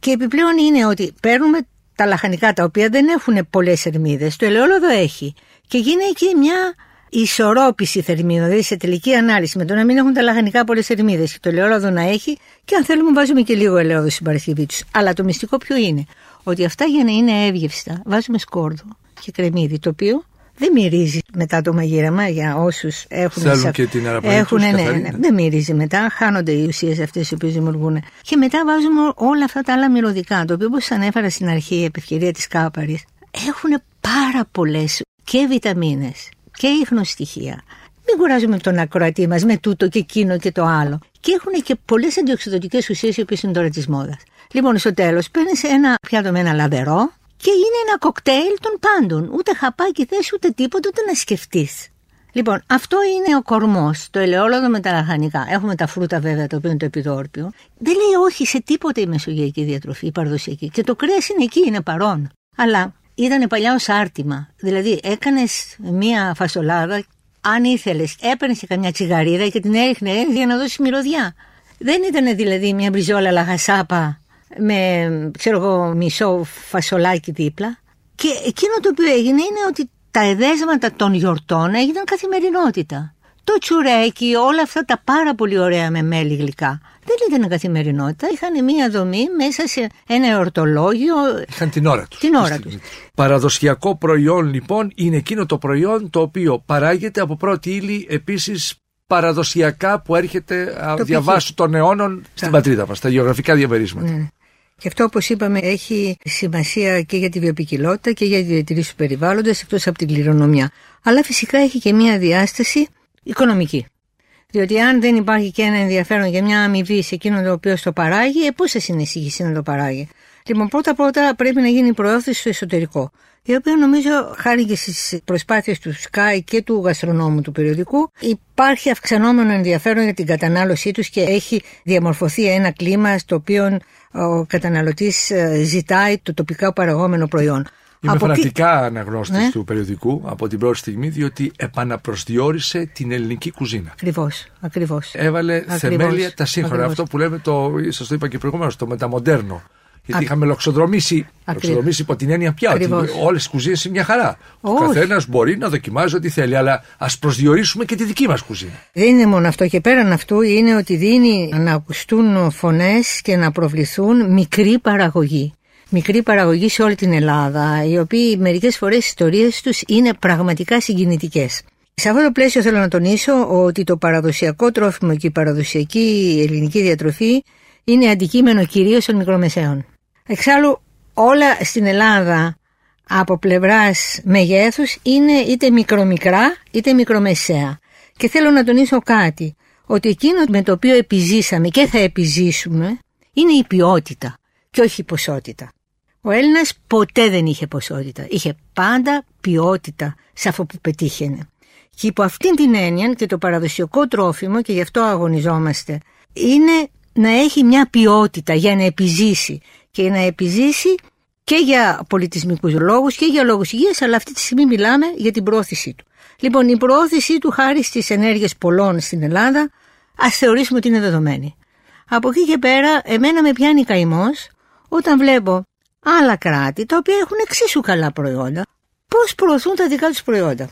και επιπλέον είναι ότι παίρνουμε τα λαχανικά τα οποία δεν έχουν πολλές θερμίδες, το ελαιόλαδο έχει. Και γίνει εκεί μια ισορρόπηση θερμίδων, δηλαδή σε τελική ανάλυση, με το να μην έχουν τα λαχανικά πολλές θερμίδες και το ελαιόλαδο να έχει, και αν θέλουμε βάζουμε και λίγο ελαιόλαδο στην Παρασκευή τους. Αλλά το μυστικό ποιο είναι, ότι αυτά για να είναι εύγευστα βάζουμε σκόρδο και κρεμμύδι, το οποίο δεν μυρίζει μετά το μαγείρεμα για όσους έχουν. Θέλουν και την έχουν, ναι, ναι, ναι, δεν μυρίζει μετά. Χάνονται οι ουσίες αυτές οι οποίες δημιουργούν. Και μετά βάζουμε όλα αυτά τα άλλα μυρωδικά, το οποίο όπως ανέφερα στην αρχή, η ευκαιρία της κάπαρης, έχουν πάρα πολλές και βιταμίνες και ίχνοστοιχεία. Μην κουράζουμε τον ακροατή μας με τούτο και εκείνο και το άλλο. Και έχουν και πολλές αντιοξυδοτικέ ουσίες οι οποίες είναι τώρα της μόδας. Λοιπόν, στο τέλος παίρνεις ένα πιάτο με ένα λαδερό και είναι ένα κοκτέιλ των πάντων. Ούτε χαπάκι θες, ούτε τίποτα, ούτε να σκεφτείς. Λοιπόν, αυτό είναι ο κορμός, το ελαιόλαδο με τα λαχανικά. Έχουμε τα φρούτα βέβαια, το οποίο είναι το επιδόρπιο. Δεν λέει όχι σε τίποτα η μεσογειακή διατροφή, η παραδοσιακή. Και το κρέας είναι εκεί, είναι παρόν. Αλλά ήταν παλιά ως άρτημα. Δηλαδή, έκανες μία φασολάδα, αν ήθελες, έπαιρνες και καμιά τσιγαρίδα και την έριχνες για να δώσεις μυρωδιά. Δεν ήταν δηλαδή μια μπριζόλα λαχασάπα με ξέρω εγώ, μισό φασολάκι δίπλα. Και εκείνο το οποίο έγινε είναι ότι τα εδέσματα των γιορτών έγιναν καθημερινότητα. Το τσουρέκι, όλα αυτά τα πάρα πολύ ωραία με μέλι γλυκά. Δεν ήταν καθημερινότητα, είχαν μία δομή μέσα σε ένα εορτολόγιο. Είχαν την ώρα τους. Την ώρα τους. Παραδοσιακό προϊόν λοιπόν είναι εκείνο το προϊόν το οποίο παράγεται από πρώτη ύλη επίσης παραδοσιακά που έρχεται το διαβάσου των αιώνων στην πατρίδα μας, τα γεωγραφικά διαμερίσματα. Ναι. Και αυτό όπως είπαμε έχει σημασία και για τη βιοπικιλότητα και για τη διατηρήση του περιβάλλοντος εκτός από την κληρονομιά. Αλλά φυσικά έχει και μια διάσταση οικονομική. Διότι αν δεν υπάρχει και ένα ενδιαφέρον για μια αμοιβή σε εκείνον το οποίο το παράγει, ε, πώς θα συνεισήγησει να το παράγει; Λοιπόν, πρώτα-πρώτα πρέπει να γίνει η προώθηση στο εσωτερικό. Η οποία νομίζω, χάρη και στις προσπάθειες του ΣΚΑΙ και του γαστρονόμου του περιοδικού, υπάρχει αυξανόμενο ενδιαφέρον για την κατανάλωσή τους και έχει διαμορφωθεί ένα κλίμα στο οποίο ο καταναλωτής ε, ζητάει το τοπικά παραγόμενο προϊόν. Είμαι από φανατικά τι... αναγνώστης ναι; του περιοδικού από την πρώτη στιγμή, διότι επαναπροσδιορίσε την ελληνική κουζίνα. Ακριβώς. Ακριβώς. Έβαλε ακριβώς, θεμέλια τα σύγχρονα. Αυτό που λέμε, το, σας το είπα και προηγουμένως, το μεταμοντέρνο. Γιατί είχαμε λοξοδρομήσει, λοξοδρομήσει υπό την έννοια πια ότι όλες οι κουζίνες είναι μια χαρά. Ο καθένας μπορεί να δοκιμάζει ό,τι θέλει, αλλά ας προσδιορίσουμε και τη δική μας κουζίνα. Δεν είναι μόνο αυτό. Και πέραν αυτού είναι ότι δίνει να ακουστούν φωνές και να προβληθούν μικρή παραγωγή. Μικρή παραγωγή σε όλη την Ελλάδα, οι οποίοι μερικές φορές οι ιστορίες τους είναι πραγματικά συγκινητικές. Σε αυτό το πλαίσιο θέλω να τονίσω ότι το παραδοσιακό τρόφιμο και η παραδοσιακή ελληνική διατροφή είναι αντικείμενο κυρίως των μικρομεσαίων. Εξάλλου όλα στην Ελλάδα από πλευράς μεγέθους είναι είτε μικρομικρά είτε μικρομεσαία. Και θέλω να τονίσω κάτι, ότι εκείνο με το οποίο επιζήσαμε και θα επιζήσουμε είναι η ποιότητα και όχι η ποσότητα. Ο Έλληνας ποτέ δεν είχε ποσότητα, είχε πάντα ποιότητα σε αυτό που πετύχαινε. Και υπό αυτήν την έννοια και το παραδοσιακό τρόφιμο και γι' αυτό αγωνιζόμαστε είναι να έχει μια ποιότητα για να επιζήσει και να επιζήσει και για πολιτισμικούς λόγους και για λόγους υγείας αλλά αυτή τη στιγμή μιλάμε για την πρόθεσή του. Λοιπόν η πρόθεσή του χάρη στις ενέργειες πολλών στην Ελλάδα ας θεωρήσουμε ότι είναι δεδομένη. Από εκεί και πέρα εμένα με πιάνει καημός όταν βλέπω άλλα κράτη τα οποία έχουν εξίσου καλά προϊόντα πώς προωθούν τα δικά τους προϊόντα.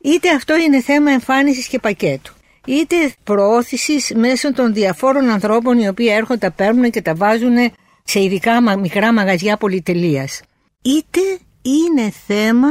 Είτε αυτό είναι θέμα εμφάνισης και πακέτου, είτε προώθησης μέσω των διαφόρων ανθρώπων οι οποίοι έρχονται, τα παίρνουν και τα βάζουν σε ειδικά μικρά μαγαζιά πολυτελείας. Είτε είναι θέμα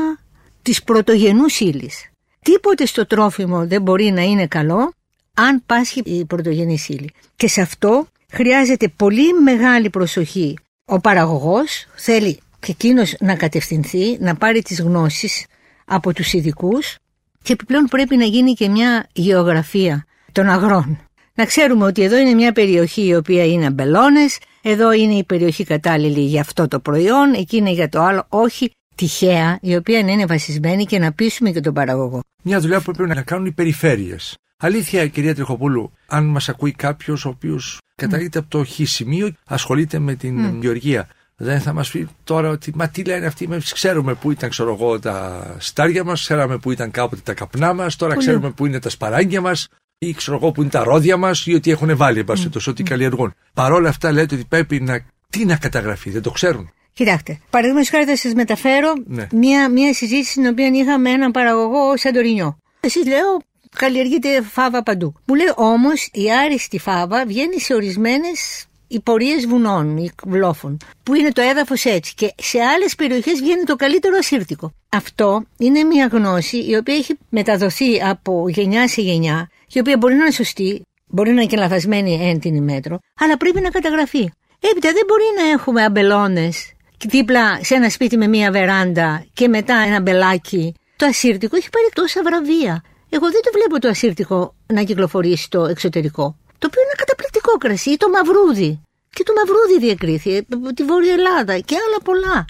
της πρωτογενούς ύλης. Τίποτε στο τρόφιμο δεν μπορεί να είναι καλό αν πάσχει η πρωτογενή ύλη. Και σε αυτό χρειάζεται πολύ μεγάλη προσοχή. Ο παραγωγός θέλει και εκείνος να κατευθυνθεί, να πάρει τις γνώσεις από τους ειδικούς και επιπλέον πρέπει να γίνει και μια γεωγραφία των αγρών. Να ξέρουμε ότι εδώ είναι μια περιοχή η οποία είναι αμπελώνες, εδώ είναι η περιοχή κατάλληλη για αυτό το προϊόν, εκεί είναι για το άλλο, όχι τυχαία, η οποία να είναι βασισμένη και να πείσουμε και τον παραγωγό. Μια δουλειά που πρέπει να κάνουν οι περιφέρειες. Αλήθεια, κυρία Τριχοπούλου, αν μας ακούει κάποιος ο οποίος κατάγεται από το χ σημείο, ασχολείται με την mm. γεωργία. Δεν θα μας πει τώρα ότι μα τι λένε αυτοί, εμείς ξέρουμε πού ήταν ξέρω εγώ, τα στάρια μας, ξέραμε πού ήταν κάποτε τα καπνά μας, τώρα Πολύ. ξέρουμε πού είναι τα σπαράγγια μας ή ξέρω εγώ που είναι τα ρόδια μας ή ότι έχουν βάλει εν πάση mm. ότι καλλιεργούν. Παρ' όλα αυτά λέτε ότι πρέπει να. Τι να καταγραφεί, δεν το ξέρουν. Κοιτάξτε, παραδείγματος χάρη θα σας μεταφέρω ναι. μια, μια συζήτηση στην οποία είχα με έναν παραγωγό Σαντορινιό. Εσείς λέω καλλιεργείται φάβα παντού. Μου λέει όμως η άριστη φάβα βγαίνει σε ορισμένες οι πορείες βουνών, οι βλόφων, που είναι το έδαφος έτσι. Και σε άλλες περιοχές βγαίνει το καλύτερο ασύρτικο. Αυτό είναι μια γνώση η οποία έχει μεταδοθεί από γενιά σε γενιά, η οποία μπορεί να είναι σωστή, μπορεί να είναι και λαθασμένη έντινη μέτρο, αλλά πρέπει να καταγραφεί. Έπειτα δεν μπορεί να έχουμε αμπελώνες δίπλα σε ένα σπίτι με μία βεράντα και μετά ένα μπελάκι. Το ασύρτικο έχει πάρει τόσα βραβεία. Εγώ δεν το βλέπω το ασύρτικο να κυκλοφορεί στο εξωτερικό το οποίο είναι καταπληκτικό κρασί, ή το μαυρούδι. Και το μαυρούδι διακρίθη από τη Βόρεια Ελλάδα και άλλα πολλά.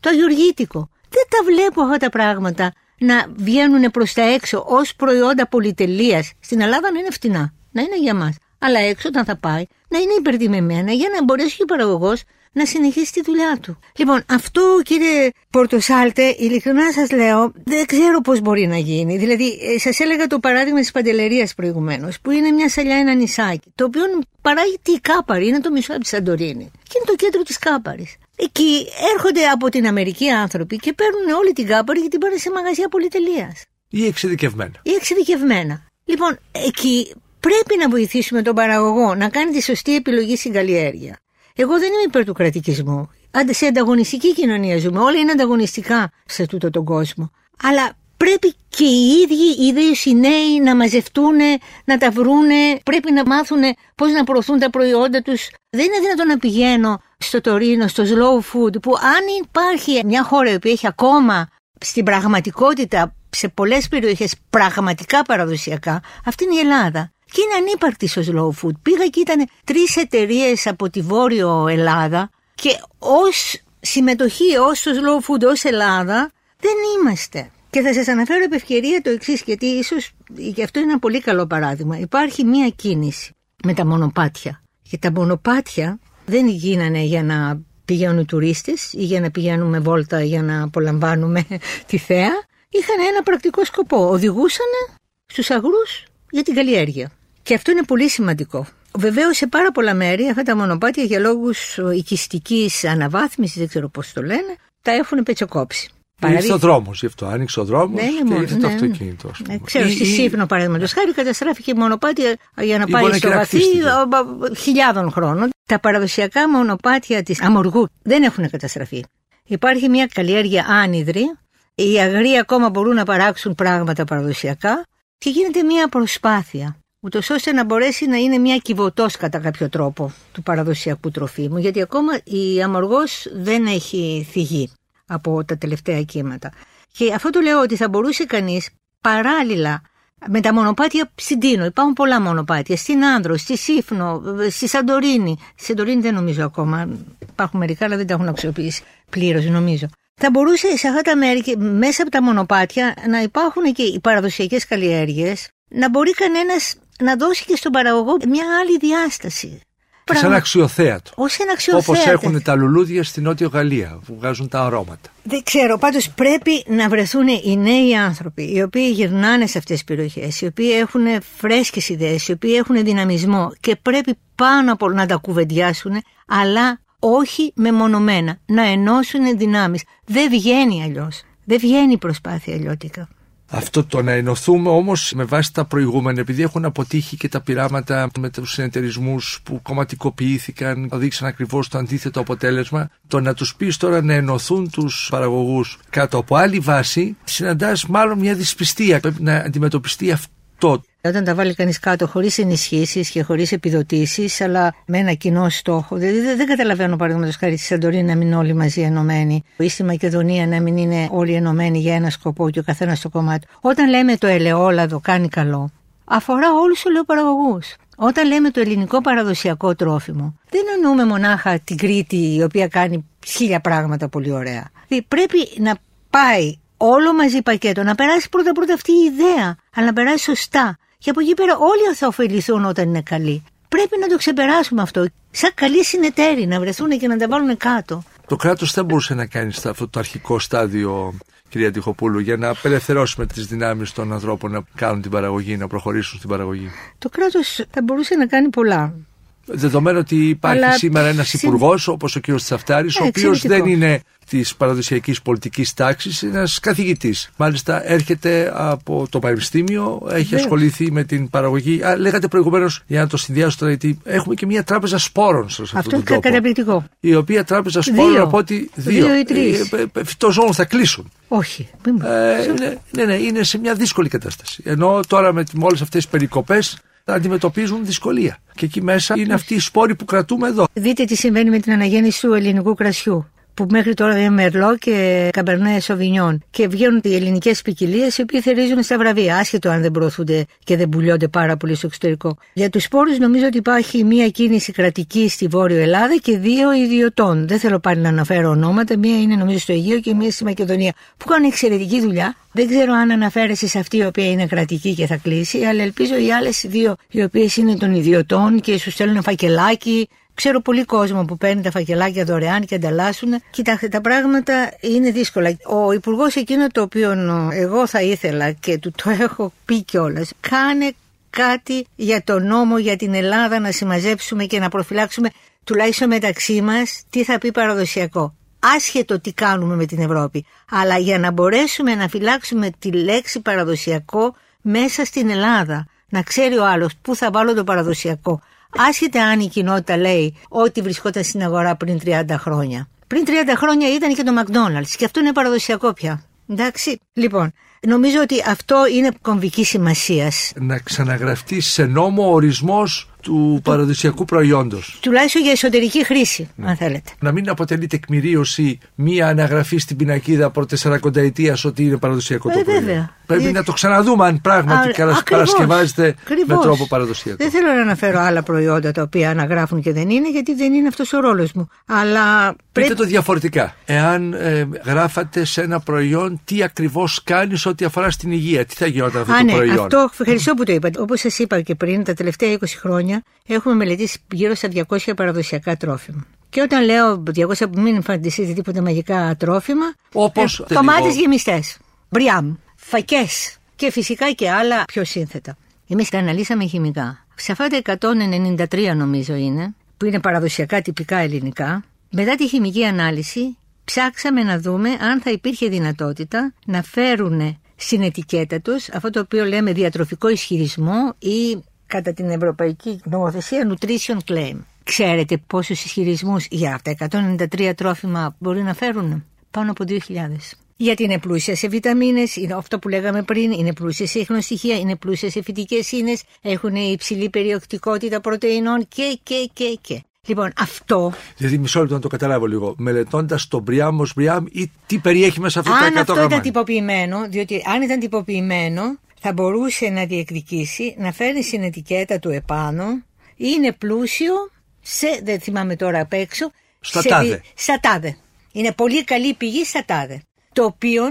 Το αγιοργήτικο. Δεν τα βλέπω αυτά τα πράγματα να βγαίνουν προς τα έξω ως προϊόντα πολυτελείας. Στην Ελλάδα να είναι φτηνά, να είναι για μας. Αλλά έξω όταν θα πάει να είναι υπερτιμημένα για να μπορέσει ο παραγωγός να συνεχίσει τη δουλειά του. Λοιπόν, αυτό κύριε Πορτοσάλτε, ειλικρινά σας λέω, δεν ξέρω πώς μπορεί να γίνει. Δηλαδή, ε, σας έλεγα το παράδειγμα της Παντελερίας προηγουμένως, που είναι μια σαλιά, ένα νησάκι, το οποίο παράγει τη Κάπαρη, είναι το μισό από τη Σαντορίνη. Και είναι το κέντρο της Κάπαρης. Εκεί έρχονται από την Αμερική άνθρωποι και παίρνουν όλη την Κάπαρη και την πάνε σε μαγαζιά πολυτελείας. Ή εξειδικευμένα. Ή εξειδικευμένα. Λοιπόν, εκεί πρέπει να βοηθήσουμε τον παραγωγό να κάνει τη σωστή επιλογή στην καλλιέργεια. Εγώ δεν είμαι υπέρ του κρατικισμού. Άντε σε ανταγωνιστική κοινωνία ζούμε. Όλα είναι ανταγωνιστικά σε τούτο τον κόσμο. Αλλά πρέπει και οι ίδιοι οι ίδιοι οι νέοι να μαζευτούν, να τα βρούνε, πρέπει να μάθουν πώς να προωθούν τα προϊόντα τους. Δεν είναι δυνατόν να πηγαίνω στο Τωρίνο, στο slow food, που αν υπάρχει μια χώρα που έχει ακόμα στην πραγματικότητα σε πολλές περιοχές πραγματικά παραδοσιακά, αυτή είναι η Ελλάδα και είναι ανύπαρκτη στο slow food. Πήγα και ήταν τρεις εταιρείες από τη Βόρειο Ελλάδα και ως συμμετοχή ως το slow food ως Ελλάδα δεν είμαστε. Και θα σας αναφέρω επ' ευκαιρία το εξής, γιατί ίσως και αυτό είναι ένα πολύ καλό παράδειγμα. Υπάρχει μία κίνηση με τα μονοπάτια. Και τα μονοπάτια δεν γίνανε για να πηγαίνουν οι τουρίστες ή για να πηγαίνουμε βόλτα για να απολαμβάνουμε τη θέα. Είχαν ένα πρακτικό σκοπό. Οδηγούσαν στους αγρούς για την καλλιέργεια. Και αυτό είναι πολύ σημαντικό. Βεβαίως σε πάρα πολλά μέρη αυτά τα μονοπάτια για λόγους οικιστικής αναβάθμισης, δεν ξέρω πώς το λένε, τα έχουν πετσοκόψει. Ήρθε ο δρόμος γι' αυτό. Άνοιξε ο δρόμος Ναι, είναι και μόνο, ήρθε ναι, το ναι. αυτοκίνητο. ας πούμε. Ε, Ξέρω, Ή- στη ή- Σύφνο παραδείγματος χάρη καταστράφηκε μονοπάτι για να Ή πάει μπορεί στο να βαθύ κερακτίστηκε. α, α, χιλιάδων χρόνων. Τα παραδοσιακά μονοπάτια της Αμοργού δεν έχουν καταστραφεί. Υπάρχει μια καλλιέργεια άνυδρη. Οι αγροί ακόμα μπορούν να παράξουν πράγματα παραδοσιακά και γίνεται μια προσπάθεια ούτως ώστε να μπορέσει να είναι μια κυβωτός κατά κάποιο τρόπο του παραδοσιακού τροφίμου, γιατί ακόμα η αμοργός δεν έχει θυγεί από τα τελευταία κύματα. Και αυτό το λέω ότι θα μπορούσε κανείς παράλληλα με τα μονοπάτια στην Τίνο, υπάρχουν πολλά μονοπάτια, στην Άνδρο, στη Σύφνο, στη Σαντορίνη. Στη Σαντορίνη δεν νομίζω ακόμα, υπάρχουν μερικά αλλά δεν τα έχουν αξιοποιήσει πλήρως νομίζω. Θα μπορούσε σε αυτά τα μέρη και μέσα από τα μονοπάτια να υπάρχουν και οι παραδοσιακές καλλιέργειες, να μπορεί κανένας να δώσει και στον παραγωγό μια άλλη διάσταση. Σαν αξιοθέατο. Ως ένα Όπως αξιοθέατο. έχουν τα λουλούδια στη Νότια Γαλλία που βγάζουν τα αρώματα. Δεν ξέρω, πάντως πρέπει να βρεθούν οι νέοι άνθρωποι οι οποίοι γυρνάνε σε αυτές τις περιοχές, οι οποίοι έχουν φρέσκες ιδέες, οι οποίοι έχουν δυναμισμό και πρέπει πάνω απ' όλα να τα κουβεντιάσουν, αλλά όχι μεμονωμένα, να ενώσουν δυνάμεις. Δεν βγαίνει αλλιώς. Δεν βγαίνει η προσπάθεια αλλιώτικα. Αυτό το να ενωθούμε όμως με βάση τα προηγούμενα, επειδή έχουν αποτύχει και τα πειράματα με τους συνεταιρισμούς που κομματικοποιήθηκαν, οδήγησαν ακριβώς το αντίθετο αποτέλεσμα. Το να τους πεις τώρα να ενωθούν τους παραγωγούς κάτω από άλλη βάση, συναντάς μάλλον μια δυσπιστία. Πρέπει να αντιμετωπιστεί αυτό. Όταν τα βάλει κανείς κάτω χωρίς ενισχύσεις και χωρίς επιδοτήσεις, αλλά με ένα κοινό στόχο. Δηλαδή δεν, δεν καταλαβαίνω, παραδείγματος χάρη, στη Σαντορίνη να μην είναι όλοι μαζί ενωμένοι, ή στη Μακεδονία να μην είναι όλοι ενωμένοι για ένα σκοπό και ο καθένας στο κομμάτι. Όταν λέμε το ελαιόλαδο κάνει καλό, αφορά όλους τους ελαιοπαραγωγούς. Όταν λέμε το ελληνικό παραδοσιακό τρόφιμο, δεν εννοούμε μονάχα την Κρήτη η οποία κάνει χίλια πράγματα πολύ ωραία. Δηλαδή, πρέπει να πάει όλο μαζί πακέτο, να περάσει πρώτα-πρώτα αυτή η ιδέα, αλλά να περάσει σωστά. Και από εκεί πέρα όλοι θα ωφεληθούν όταν είναι καλοί. Πρέπει να το ξεπεράσουμε αυτό. Σαν καλοί συνεταίροι να βρεθούν και να τα βάλουν κάτω. Το κράτος δεν μπορούσε να κάνει σε αυτό το αρχικό στάδιο, κυρία Τυχοπούλου, για να απελευθερώσουμε τις δυνάμεις των ανθρώπων να κάνουν την παραγωγή, να προχωρήσουν στην παραγωγή. Το κράτος θα μπορούσε να κάνει πολλά. Δεδομένου ότι υπάρχει Αλλά σήμερα ένας συν- υπουργός όπως ο κ. Τσαφτάρης, ο Ε, οποίος εξαιρετικό. δεν είναι της παραδοσιακής πολιτικής τάξης, είναι ένας καθηγητής. Μάλιστα έρχεται από το Πανεπιστήμιο, έχει Βεβαίως. ασχοληθεί με την παραγωγή. Α, λέγατε προηγουμένως, για να το συνδυάσω τώρα, γιατί έχουμε και μια τράπεζα σπόρων σε αυτόν Αυτό τον είναι τόπο. καταπληκτικό. Η οποία τράπεζα σπόρων Δύο. από ότι δύο. Δύο ή τρεις. Ε, ε, ε, Φυτοζώων θα κλείσουν. Όχι. Μην... Ε, ναι, ναι, ναι, είναι σε μια δύσκολη κατάσταση. Ενώ τώρα με, με όλε αυτές τις περικοπές αντιμετωπίζουν δυσκολία. Και εκεί μέσα είναι αυτοί οι σπόροι που κρατούμε εδώ. Δείτε τι συμβαίνει με την αναγέννηση του ελληνικού κρασιού. Που μέχρι τώρα είναι μερλό και καμπερνέ σοβινιόν. Και βγαίνουν οι ελληνικές ποικιλίες οι οποίοι θερίζουν στα βραβεία, άσχετο αν δεν προωθούνται και δεν πουλιώνται πάρα πολύ στο εξωτερικό. Για τους σπόρους νομίζω ότι υπάρχει μία κίνηση κρατική στη Βόρειο Ελλάδα και δύο ιδιωτών. Δεν θέλω πάλι να αναφέρω ονόματα. Μία είναι νομίζω στο Αιγαίο και μία στη Μακεδονία. Που κάνουν εξαιρετική δουλειά. Δεν ξέρω αν αναφέρεσαι σε αυτή η οποία είναι κρατική και θα κλείσει, αλλά ελπίζω οι άλλες δύο, οι οποίες είναι των ιδιωτών και σου στέλνουν φακελάκι Ξέρω πολύ κόσμο που παίρνει τα φακελάκια δωρεάν και ανταλλάσσουν. Κοιτάξτε, τα πράγματα είναι δύσκολα. Ο υπουργός εκείνο το οποίο εγώ θα ήθελα και του το έχω πει κιόλας, κάνε κάτι για το νόμο για την Ελλάδα να συμμαζέψουμε και να προφυλάξουμε τουλάχιστον μεταξύ μας τι θα πει παραδοσιακό. Άσχετο τι κάνουμε με την Ευρώπη. Αλλά για να μπορέσουμε να φυλάξουμε τη λέξη παραδοσιακό μέσα στην Ελλάδα. Να ξέρει ο άλλος πού θα βάλω το παραδοσιακό. Άσχετα αν η κοινότητα λέει ότι βρισκόταν στην αγορά πριν 30 χρόνια. Πριν 30 χρόνια ήταν και το McDonald's και αυτό είναι παραδοσιακό πια. Εντάξει. Λοιπόν, νομίζω ότι αυτό είναι κομβική σημασίας. Να ξαναγραφτεί σε νόμο ο ορισμός του παραδοσιακού προϊόντος. Τουλάχιστον για εσωτερική χρήση, αν θέλετε. Να μην αποτελεί τεκμηρίωση μία αναγραφή στην πινακίδα πρωτεσσαρακονταετία ότι είναι παραδοσιακό το Ε, προϊόν. βέβαια. Πρέπει Ε, να το ξαναδούμε αν πράγματι Α, καλά ακριβώς. παρασκευάζεται με Ακριβώς. τρόπο παραδοσιακό. Δεν θέλω να αναφέρω άλλα προϊόντα τα οποία αναγράφουν και δεν είναι, γιατί δεν είναι αυτός ο ρόλος μου. Αλλά Πείτε πρέπει. το διαφορετικά. Εάν ε, γράφατε σε ένα προϊόν τι ακριβώς κάνεις ό,τι αφορά στην υγεία, τι θα γινόταν αυτό Α, το ναι, προϊόν; αυτό ευχαριστώ που το είπατε. Όπως σας είπα και πριν, τα τελευταία 20 χρόνια έχουμε μελετήσει γύρω στα 200 παραδοσιακά τρόφιμα. Και όταν λέω 200, μην φανταστείτε τίποτα μαγικά τρόφιμα. Όπως, ε, Τομάτε λίγο. γεμιστές. Μπριάμ. Φακές. Και φυσικά και άλλα πιο σύνθετα. Εμείς τα αναλύσαμε χημικά. Σε αυτά τα 193 νομίζω είναι, που είναι παραδοσιακά τυπικά ελληνικά, μετά τη χημική ανάλυση ψάξαμε να δούμε αν θα υπήρχε δυνατότητα να φέρουν στην ετικέτα τους αυτό το οποίο λέμε διατροφικό ισχυρισμό ή κατά την ευρωπαϊκή νομοθεσία nutrition claim. Ξέρετε πόσους ισχυρισμούς για αυτά 193 τρόφιμα μπορεί να φέρουν; Πάνω από 2.000. Γιατί είναι πλούσια σε βιταμίνες, είναι αυτό που λέγαμε πριν, είναι πλούσια σε ίχνοστοιχεία, είναι πλούσια σε φυτικές ίνες, έχουν υψηλή περιοκτικότητα πρωτεϊνών και, και, και, και. Λοιπόν, αυτό. Δηλαδή, μισό λεπτό να το καταλάβω λίγο. Μελετώντας το Μπριάμ ως Μπριάμ ή τι περιέχει μέσα αυτό το 100 Αν αυτό γραμμάρια; ήταν τυποποιημένο, διότι αν ήταν τυποποιημένο, θα μπορούσε να διεκδικήσει να φέρει στην ετικέτα του επάνω είναι πλούσιο σε, δεν θυμάμαι τώρα απ' έξω, Στα σε τάδε. δι- Στα τάδε. Είναι πολύ καλή πηγή στα τάδε. Το οποίο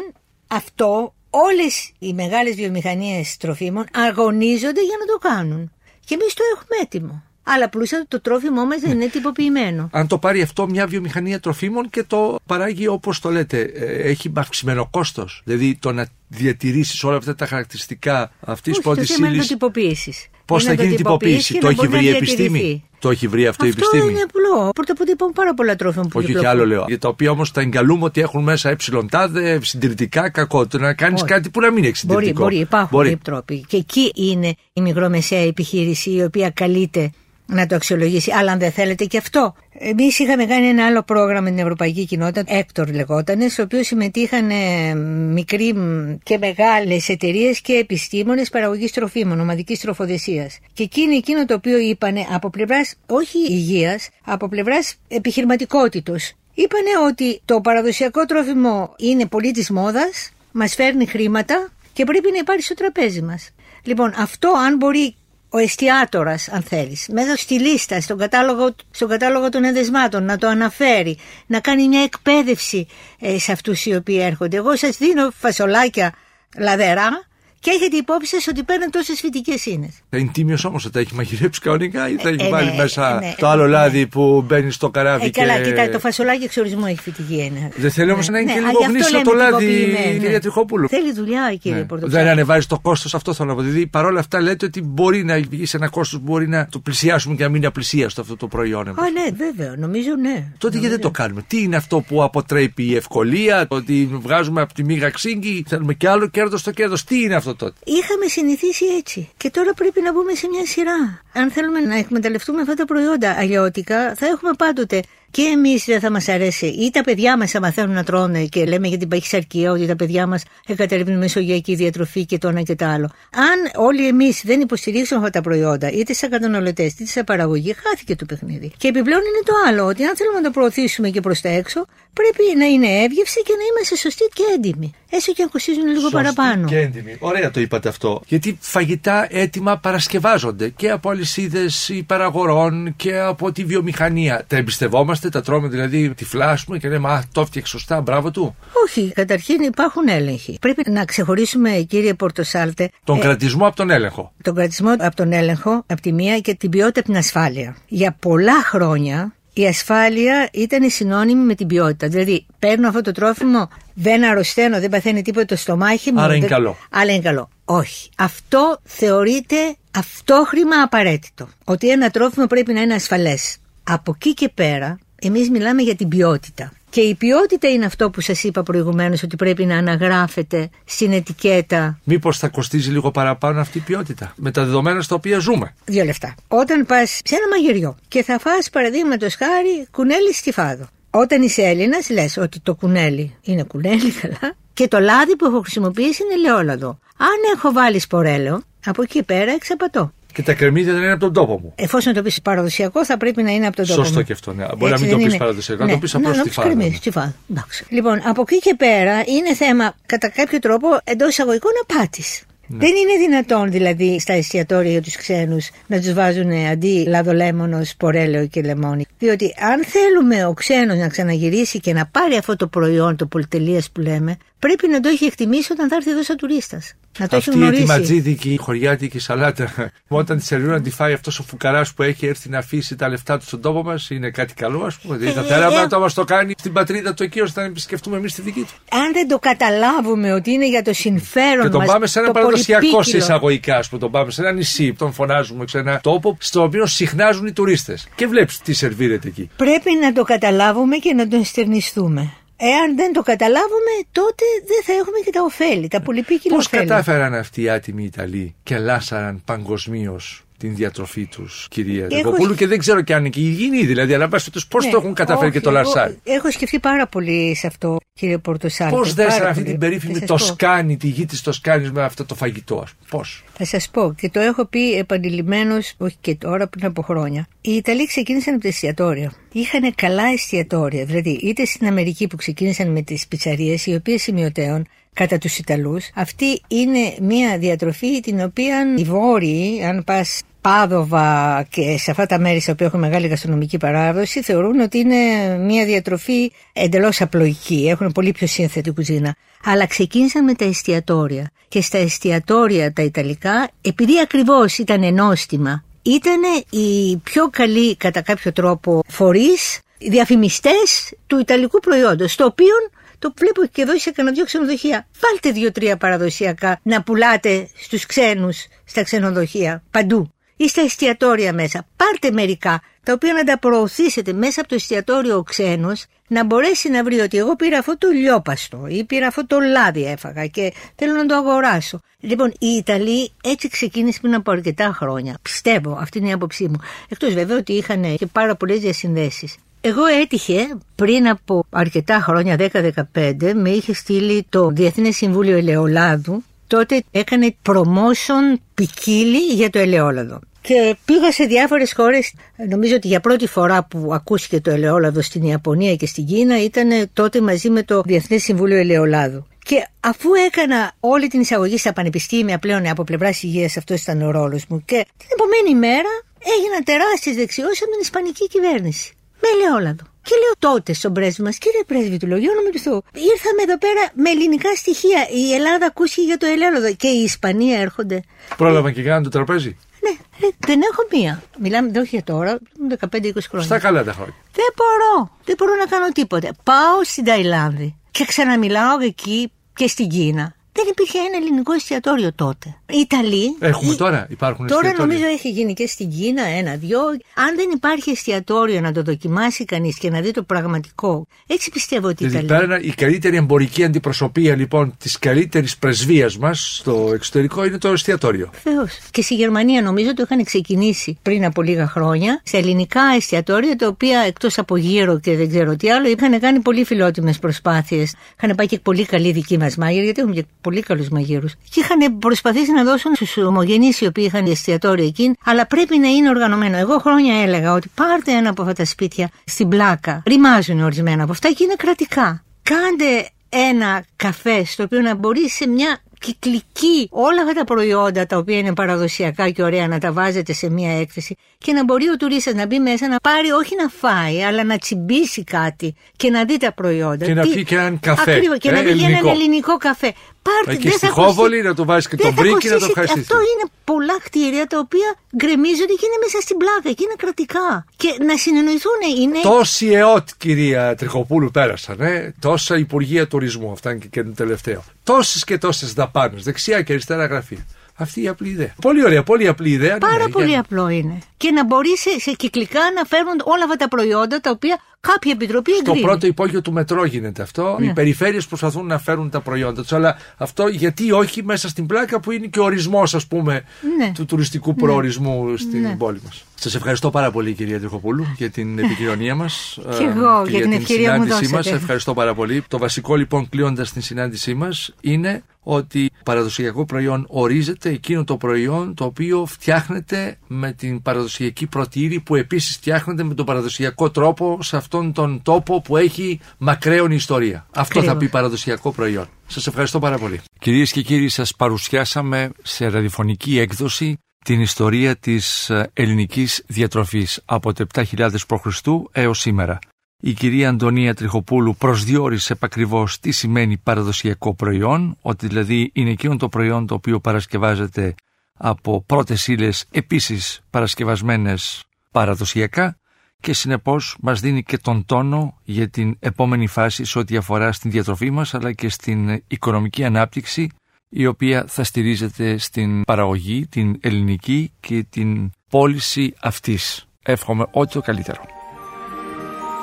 αυτό όλες οι μεγάλες βιομηχανίες τροφίμων αγωνίζονται για να το κάνουν. Και εμείς το έχουμε έτοιμο. Αλλά πλούσια το τρόφιμό μας δεν είναι τυποποιημένο. Αν το πάρει αυτό μια βιομηχανία τροφίμων και το παράγει όπως το λέτε, ε, έχει αυξημένο κόστος. Δηλαδή το να διατηρήσεις όλα αυτά τα χαρακτηριστικά αυτής τη Όχι, το πρώτη θέμα είναι το ύλη. τυποποίηση. Πώ θα γίνει η τυποποίηση, το έχει βρει η επιστήμη; Το έχει βρει αυτό η Αυτό επιστήμη; είναι απλό. Πρώτα απ' όλα υπάρχουν πάρα πολλά τρόφιμα που Όχι, και κυκλοφορούν. άλλο λέω. Για τα οποία όμως τα εγκαλούμε ότι έχουν μέσα ε τάδε, συντηρητικά, κακό. Το να κάνεις Όχι. κάτι που να μην έχει Μπορεί, συντηρητικό. μπορεί, υπάρχουν Μπορεί. οι τρόποι. Και εκεί είναι η μικρομεσαία επιχείρηση η οποία καλείται να το αξιολογήσει. Αλλά αν δεν θέλετε και αυτό. Εμείς είχαμε κάνει ένα άλλο πρόγραμμα με την Ευρωπαϊκή Κοινότητα, Έκτορ λεγόταν, στο οποίο συμμετείχαν ε, μικροί μ, και μεγάλες εταιρείες και επιστήμονες παραγωγής τροφίμων, ομαδικής τροφοδεσίας. Και εκείνη εκείνο το οποίο είπανε από πλευράς όχι υγείας, από πλευράς επιχειρηματικότητος. Είπανε ότι το παραδοσιακό τρόφιμο είναι πολύ της μόδας, μας φέρνει χρήματα και πρέπει να υπάρχει στο τραπέζι μας. Λοιπόν, αυτό αν μπορεί ο εστιατόρα, αν θέλεις, μέσα στη λίστα, στον κατάλογο, στον κατάλογο των ενδεσμάτων, να το αναφέρει, να κάνει μια εκπαίδευση ε, σε αυτούς οι οποίοι έρχονται. Εγώ σας δίνω φασολάκια λαδερά και έχετε υπόψη σας ότι παίρνουν τόσες φυτικέ ίνες. Είναι τίμιος όμως θα τα έχει μαγειρέψει κανονικά ή θα έχει ε, βάλει ναι, μέσα ε, ναι, το άλλο ναι. λάδι που μπαίνει στο καράβι Ε, και. καλά, κοιτά, το φασολάκι εξορισμού έχει φυτική ίνε. Δεν θέλει όμως να είναι Ναι, και α, λίγο γι' αυτό γνήσιο λέμε το λάδι, τυποποιημένο. κυρία Τριχόπουλου. Θέλει δουλειά, κύριε Ναι. Πορτοψάλη. Δεν ανεβάζει το κόστος, αυτό θέλω να πω. Δηλαδή, παρόλα αυτά λέτε ότι μπορεί να βγει σε ένα κόστος που μπορεί να το πλησιάσουμε και να μην είναι απλησίαστο αυτό το προϊόν. Α, ναι, βέβαια, νομίζω ναι. Τότε γιατί δεν το κάνουμε. Τι είναι αυτό που αποτρέπει η ευκολία, ότι βγάζουμε από τη μίγα ξύγκη, θέλουμε και άλλο κέρδος στο κέρδος. Τι είναι αυτό τότε. Είχαμε συνηθίσει έτσι. Και τώρα πρέπει να μπούμε σε μια σειρά. Αν θέλουμε να εκμεταλλευτούμε αυτά τα προϊόντα αλλιώτικα, θα έχουμε πάντοτε και εμείς δεν θα μας αρέσει, ή τα παιδιά μας θα μαθαίνουν να τρώνε και λέμε για την παχυσαρκία, ότι τα παιδιά μας εγκαταλείπουν μεσογειακή διατροφή και το ένα και το άλλο. Αν όλοι εμείς δεν υποστηρίξουμε αυτά τα προϊόντα, είτε σαν καταναλωτές είτε σαν παραγωγή, χάθηκε το παιχνίδι. Και επιπλέον είναι το άλλο, ότι αν θέλουμε να το προωθήσουμε και προς τα έξω, πρέπει να είναι εύγευση και να είμαστε σωστοί και έντιμοι. Έστω και αν κοστίζουν λίγο Σωστή παραπάνω. Και έντιμη. Ωραία το είπατε αυτό. Γιατί φαγητά έτοιμα παρασκευάζονται και από αλυσίδες υπεραγορών και από τη βιομηχανία. Τα εμπιστευόμαστε, τα τρώμε δηλαδή τυφλάσουμε και λέμε Α, το έφτιαξε σωστά, μπράβο του. Όχι, καταρχήν υπάρχουν έλεγχοι. Πρέπει να ξεχωρίσουμε, κύριε Πορτοσάλτε, Τον ε, κρατισμό από τον έλεγχο. τον κρατισμό από τον έλεγχο, από τη μία και την ποιότητα από την ασφάλεια. Για πολλά χρόνια η ασφάλεια ήταν συνώνυμη με την ποιότητα. Δηλαδή, παίρνω αυτό το τρόφιμο, δεν αρρωσταίνω, δεν παθαίνει τίποτα το στομάχι μου. Άρα είναι δεν- καλό. Άρα είναι καλό. Όχι. Αυτό θεωρείται αυτόχρημα απαραίτητο. Ότι ένα τρόφιμο πρέπει να είναι ασφαλές. Από εκεί και πέρα, εμείς μιλάμε για την ποιότητα. Και η ποιότητα είναι αυτό που σας είπα προηγουμένως ότι πρέπει να αναγράφεται στην ετικέτα Μήπως θα κοστίζει λίγο παραπάνω αυτή η ποιότητα. Με τα δεδομένα στα οποία ζούμε; Δύο λεφτά. Όταν πας σε ένα μαγειριό και θα φας παραδείγματος χάρη κουνέλι στιφάδο. Όταν είσαι Έλληνας, λες ότι το κουνέλι είναι κουνέλι, καλά. Και το λάδι που έχω χρησιμοποιήσει είναι ελαιόλαδο. Αν έχω βάλει σπορέλαιο, από εκεί και πέρα εξαπατώ. Και τα κρεμμύδια δεν είναι από τον τόπο μου. Εφόσον το πεις παραδοσιακό, θα πρέπει να είναι από τον τόπο. Σωστό μου. και αυτό, ναι. Μπορεί να Έτσι μην το δεν πεις είναι. παραδοσιακό, να το πεις απλώς να- να στιφάδο, πεις ναι. κρεμμύδι, στιφάδο. Εντάξει. Λοιπόν, από εκεί και πέρα είναι θέμα κατά κάποιο τρόπο εντός εισαγωγικών απάτης. Ναι. Δεν είναι δυνατόν δηλαδή στα εστιατόρια για τους ξένους να τους βάζουν αντί λαδολέμονο, σπορέλαιο και λεμόνι. Διότι αν θέλουμε ο ξένος να ξαναγυρίσει και να πάρει αυτό το προϊόν, το πολυτελείας που λέμε, πρέπει να το έχει εκτιμήσει όταν θα έρθει εδώ σαν τουρίστας. Να το Αυτή έχει η γνωρίσει. ετοιματζίδικη χωριάτικη σαλάτα, όταν τη σερβίρουν να τη φάει αυτός ο φουκαράς που έχει έρθει να αφήσει τα λεφτά του στον τόπο μας, είναι κάτι καλό, ας πούμε. Δηλαδή, θα Ε, θέλαμε ε, να το μας το κάνει στην πατρίδα του εκεί, ώστε να επισκεφτούμε εμείς τη δική του. Αν δεν το καταλάβουμε ότι είναι για το συμφέρον Και τον μας, πάμε σε ένα το παραδοσιακό σε πολυπίκυλο. εισαγωγικά, ας πούμε. Τον πάμε σε ένα νησί, τον φωνάζουμε σε ένα τόπο στο οποίο συχνάζουν οι τουρίστες. Και βλέπεις τι σερβίρεται εκεί. Πρέπει να το καταλάβουμε και να τον στερνιστούμε. Εάν δεν το καταλάβουμε, τότε δεν θα έχουμε και τα ωφέλη, τα πολυπίκυλα Πώς ωφέλη. κατάφεραν αυτοί οι άτιμοι Ιταλοί και λάσαραν παγκοσμίως την διατροφή τους, κυρία Έχω- Τρικοπούλου, και δεν ξέρω και αν είναι και υγιεινή δηλαδή, αλλά πα πώς Ναι, το έχουν καταφέρει όχι, και το εγώ λαρσάρι; Έχω σκεφτεί πάρα πολύ σε αυτό, κύριε Πορτοσάλτη. Πώς πάρα δέσανε αυτή πολύ. την περίφημη Θα σας πω. Τοσκάνη, τη γη της Τοσκάνης με αυτό το φαγητό, ας πούμε. Πώς; Θα σας πω και το έχω πει επανειλημμένω, όχι και τώρα, πριν από χρόνια. Οι Ιταλοί ξεκίνησαν από τα εστιατόρια. Είχαν καλά εστιατόρια. Δηλαδή, είτε στην Αμερική που ξεκίνησαν με τις πιτσαρίες, οι οποίες σημειωτέων κατά τους Ιταλούς, αυτή είναι μια διατροφή την οποία οι Βόρειοι, αν πας Πάδοβα και σε αυτά τα μέρη στα οποία έχουν μεγάλη γαστρονομική παράδοση θεωρούν ότι είναι μια διατροφή εντελώς απλοϊκή. Έχουν πολύ πιο σύνθετη κουζίνα. Αλλά ξεκίνησαν με τα εστιατόρια. Και στα εστιατόρια τα Ιταλικά, επειδή ακριβώς ήταν ενόστιμα, ήταν οι πιο καλοί κατά κάποιο τρόπο φορείς, διαφημιστές του Ιταλικού προϊόντος, το οποίο το βλέπω και εδώ σε κανένα δυο ξενοδοχεία. Βάλτε δύο-τρία παραδοσιακά να πουλάτε στους ξένους στα ξενοδοχεία παντού ή στα εστιατόρια μέσα. Πάρτε μερικά τα οποία να τα προωθήσετε μέσα από το εστιατόριο ο ξένος να μπορέσει να βρει ότι εγώ πήρα αυτό το λιόπαστο ή πήρα αυτό το λάδι έφαγα και θέλω να το αγοράσω. Λοιπόν, οι Ιταλοί έτσι ξεκίνησαν πριν από αρκετά χρόνια. Πιστεύω, αυτή είναι η άποψή μου. Εκτός βέβαια ότι είχαν και πάρα πολλές διασυνδέσεις. Εγώ έτυχε πριν από αρκετά χρόνια, 10-15, με είχε στείλει το Διεθνές Συμβούλιο Ελαιολάδου. Τότε έκανε promotion ποικίλη για το ελαιόλαδο. Και πήγα σε διάφορες χώρες, νομίζω ότι για πρώτη φορά που ακούστηκε το ελαιόλαδο στην Ιαπωνία και στην Κίνα ήταν τότε μαζί με το Διεθνές Συμβούλιο Ελαιολάδου. Και αφού έκανα όλη την εισαγωγή στα πανεπιστήμια πλέον από πλευράς υγείας, αυτός ήταν ο ρόλος μου. Και την επομένη μέρα έγινα τεράστιες δεξιώσεις από την Ισπανική κυβέρνηση. Με ελαιόλαδο. Και λέω τότε στον πρέσβη μας, κύριε πρέσβη του Λογιού, όνομα του Θεού, ήρθαμε εδώ πέρα με ελληνικά στοιχεία. Η Ελλάδα ακούσει για το ελαιόλαδο και οι Ισπανοί έρχονται. Πρόλαβαν και κάναν το τραπέζι. Ναι, ε, δεν έχω μία. Μιλάμε δεν όχι για τώρα, 15-20 χρόνια. Στα καλά τα χρόνια. Δεν μπορώ. Δεν μπορώ να κάνω τίποτα. Πάω στην Ταϊλάνδη και ξαναμιλάω εκεί και στην Κίνα. Δεν υπήρχε ένα ελληνικό εστιατόριο τότε. Οι Ιταλοί. Έχουμε οι- τώρα, υπάρχουν Τώρα εστιατόρια. νομίζω έχει γίνει και στην Κίνα ένα-δυο. Αν δεν υπάρχει εστιατόριο να το δοκιμάσει κανείς και να δει το πραγματικό, έτσι πιστεύω ότι οι Δηλαδή Ιταλοί. πέρα η καλύτερη εμπορική αντιπροσωπεία λοιπόν της καλύτερης πρεσβείας μας στο εξωτερικό είναι το εστιατόριο. Βεβαίως. Και στη Γερμανία νομίζω το είχαν ξεκινήσει πριν από λίγα χρόνια σε ελληνικά εστιατόρια τα οποία εκτός από γύρο και δεν ξέρω τι άλλο είχαν κάνει πολύ φιλότιμες προσπάθειες. Είχαν πάει και πολύ καλοί δικοί μας μάγειροι, γιατί έχουμε και πολύ καλούς μαγείρους. Και είχαν προσπαθήσει να δώσουν στους ομογενείς οι οποίοι είχαν εστιατόρια εκεί, αλλά πρέπει να είναι οργανωμένο. Εγώ χρόνια έλεγα ότι πάρτε ένα από αυτά τα σπίτια στην πλάκα. Ρημάζουν ορισμένα από αυτά και είναι κρατικά. Κάντε ένα καφέ στο οποίο να μπορεί σε μια κυκλική όλα αυτά τα προϊόντα τα οποία είναι παραδοσιακά και ωραία να τα βάζετε σε μια έκθεση και να μπορεί ο τουρίστας να μπει μέσα να πάρει όχι να φάει αλλά να τσιμπήσει κάτι και να δει τα προϊόντα. Και να Τι- πιει και έναν καφέ, Ακριβώς, και ε, να πιει και έναν ελληνικό. ελληνικό καφέ. Πάρτε, Εκεί δεν στη θα χόβολη κοστίσει- να του βάζεις και δεν τον θα μπρίκι να το κοστίσει- ευχαριστήσει. Αυτό είναι πολλά κτίρια τα οποία γκρεμίζονται και είναι μέσα στην Πλάκα και είναι κρατικά. Και να συνεννοηθούν οι νέοι. Τόσοι ΕΟΤ, κυρία Τριχοπούλου, πέρασαν. Ε; Τόσα Υπουργεία Τουρισμού, αυτά είναι και, και το τελευταίο. Τόσες και τόσες δαπάνες, δεξιά και αριστερά γραφεία. Αυτή η απλή ιδέα. Πολύ ωραία, πολύ απλή ιδέα. Πάρα ναι, πολύ για- απλό είναι. Και να μπορεί σε, σε κυκλικά να φέρουν όλα αυτά τα προϊόντα τα οποία κάποια επιτροπή Το εγκρίνει. πρώτο υπόγειο του μετρό γίνεται αυτό. Ναι. Οι περιφέρειες προσπαθούν να φέρουν τα προϊόντα τους. Αλλά αυτό γιατί όχι μέσα στην πλάκα που είναι και ο ορισμός, ας πούμε, Ναι. του τουριστικού προορισμού στην Ναι. πόλη μας. Σας ευχαριστώ πάρα πολύ, κυρία Τριχοπούλου, για την επικοινωνία μας. Κι εγώ, για την ευκαιρία που μου συνάντησή μας. δώσατε. Ευχαριστώ πάρα πολύ. Το βασικό λοιπόν κλείοντας την συνάντησή μας είναι ότι παραδοσιακό προϊόν ορίζεται εκείνο το προϊόν το οποίο φτιάχνεται με την παραδοσιακή πρωτήρη που επίσης φτιάχνεται με τον παραδοσιακό τρόπο σε αυτόν τον τόπο που έχει μακραίωνη ιστορία. Αυτό θα Ακριβώς. πει παραδοσιακό προϊόν. Σας ευχαριστώ πάρα πολύ. Κυρίες και κύριοι σας παρουσιάσαμε σε ραδιοφωνική έκδοση την ιστορία της ε, ελληνικής διατροφής από το 7000 π.Χ. έως σήμερα. η κυρία Αντωνία Τριχοπούλου προσδιορίσε επακριβώς τι σημαίνει παραδοσιακό προϊόν, ότι δηλαδή είναι εκείνο το προϊόν το οποίο παρασκευάζεται από πρώτες ύλες επίσης παρασκευασμένες παραδοσιακά και συνεπώς μας δίνει και τον τόνο για την επόμενη φάση σε ό,τι αφορά στην διατροφή μας αλλά και στην οικονομική ανάπτυξη η οποία θα στηρίζεται στην παραγωγή, την ελληνική και την πώληση αυτής. Εύχομαι ό,τι το καλύτερο.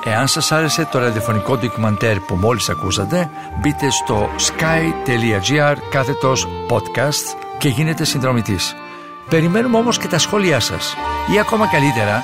Εάν σας άρεσε το ραδιοφωνικό ντοκιμαντέρ που μόλις ακούσατε, μπείτε στο sky.gr κάθετος podcast και γίνετε συνδρομητής. Περιμένουμε όμως και τα σχόλιά σας ή ακόμα καλύτερα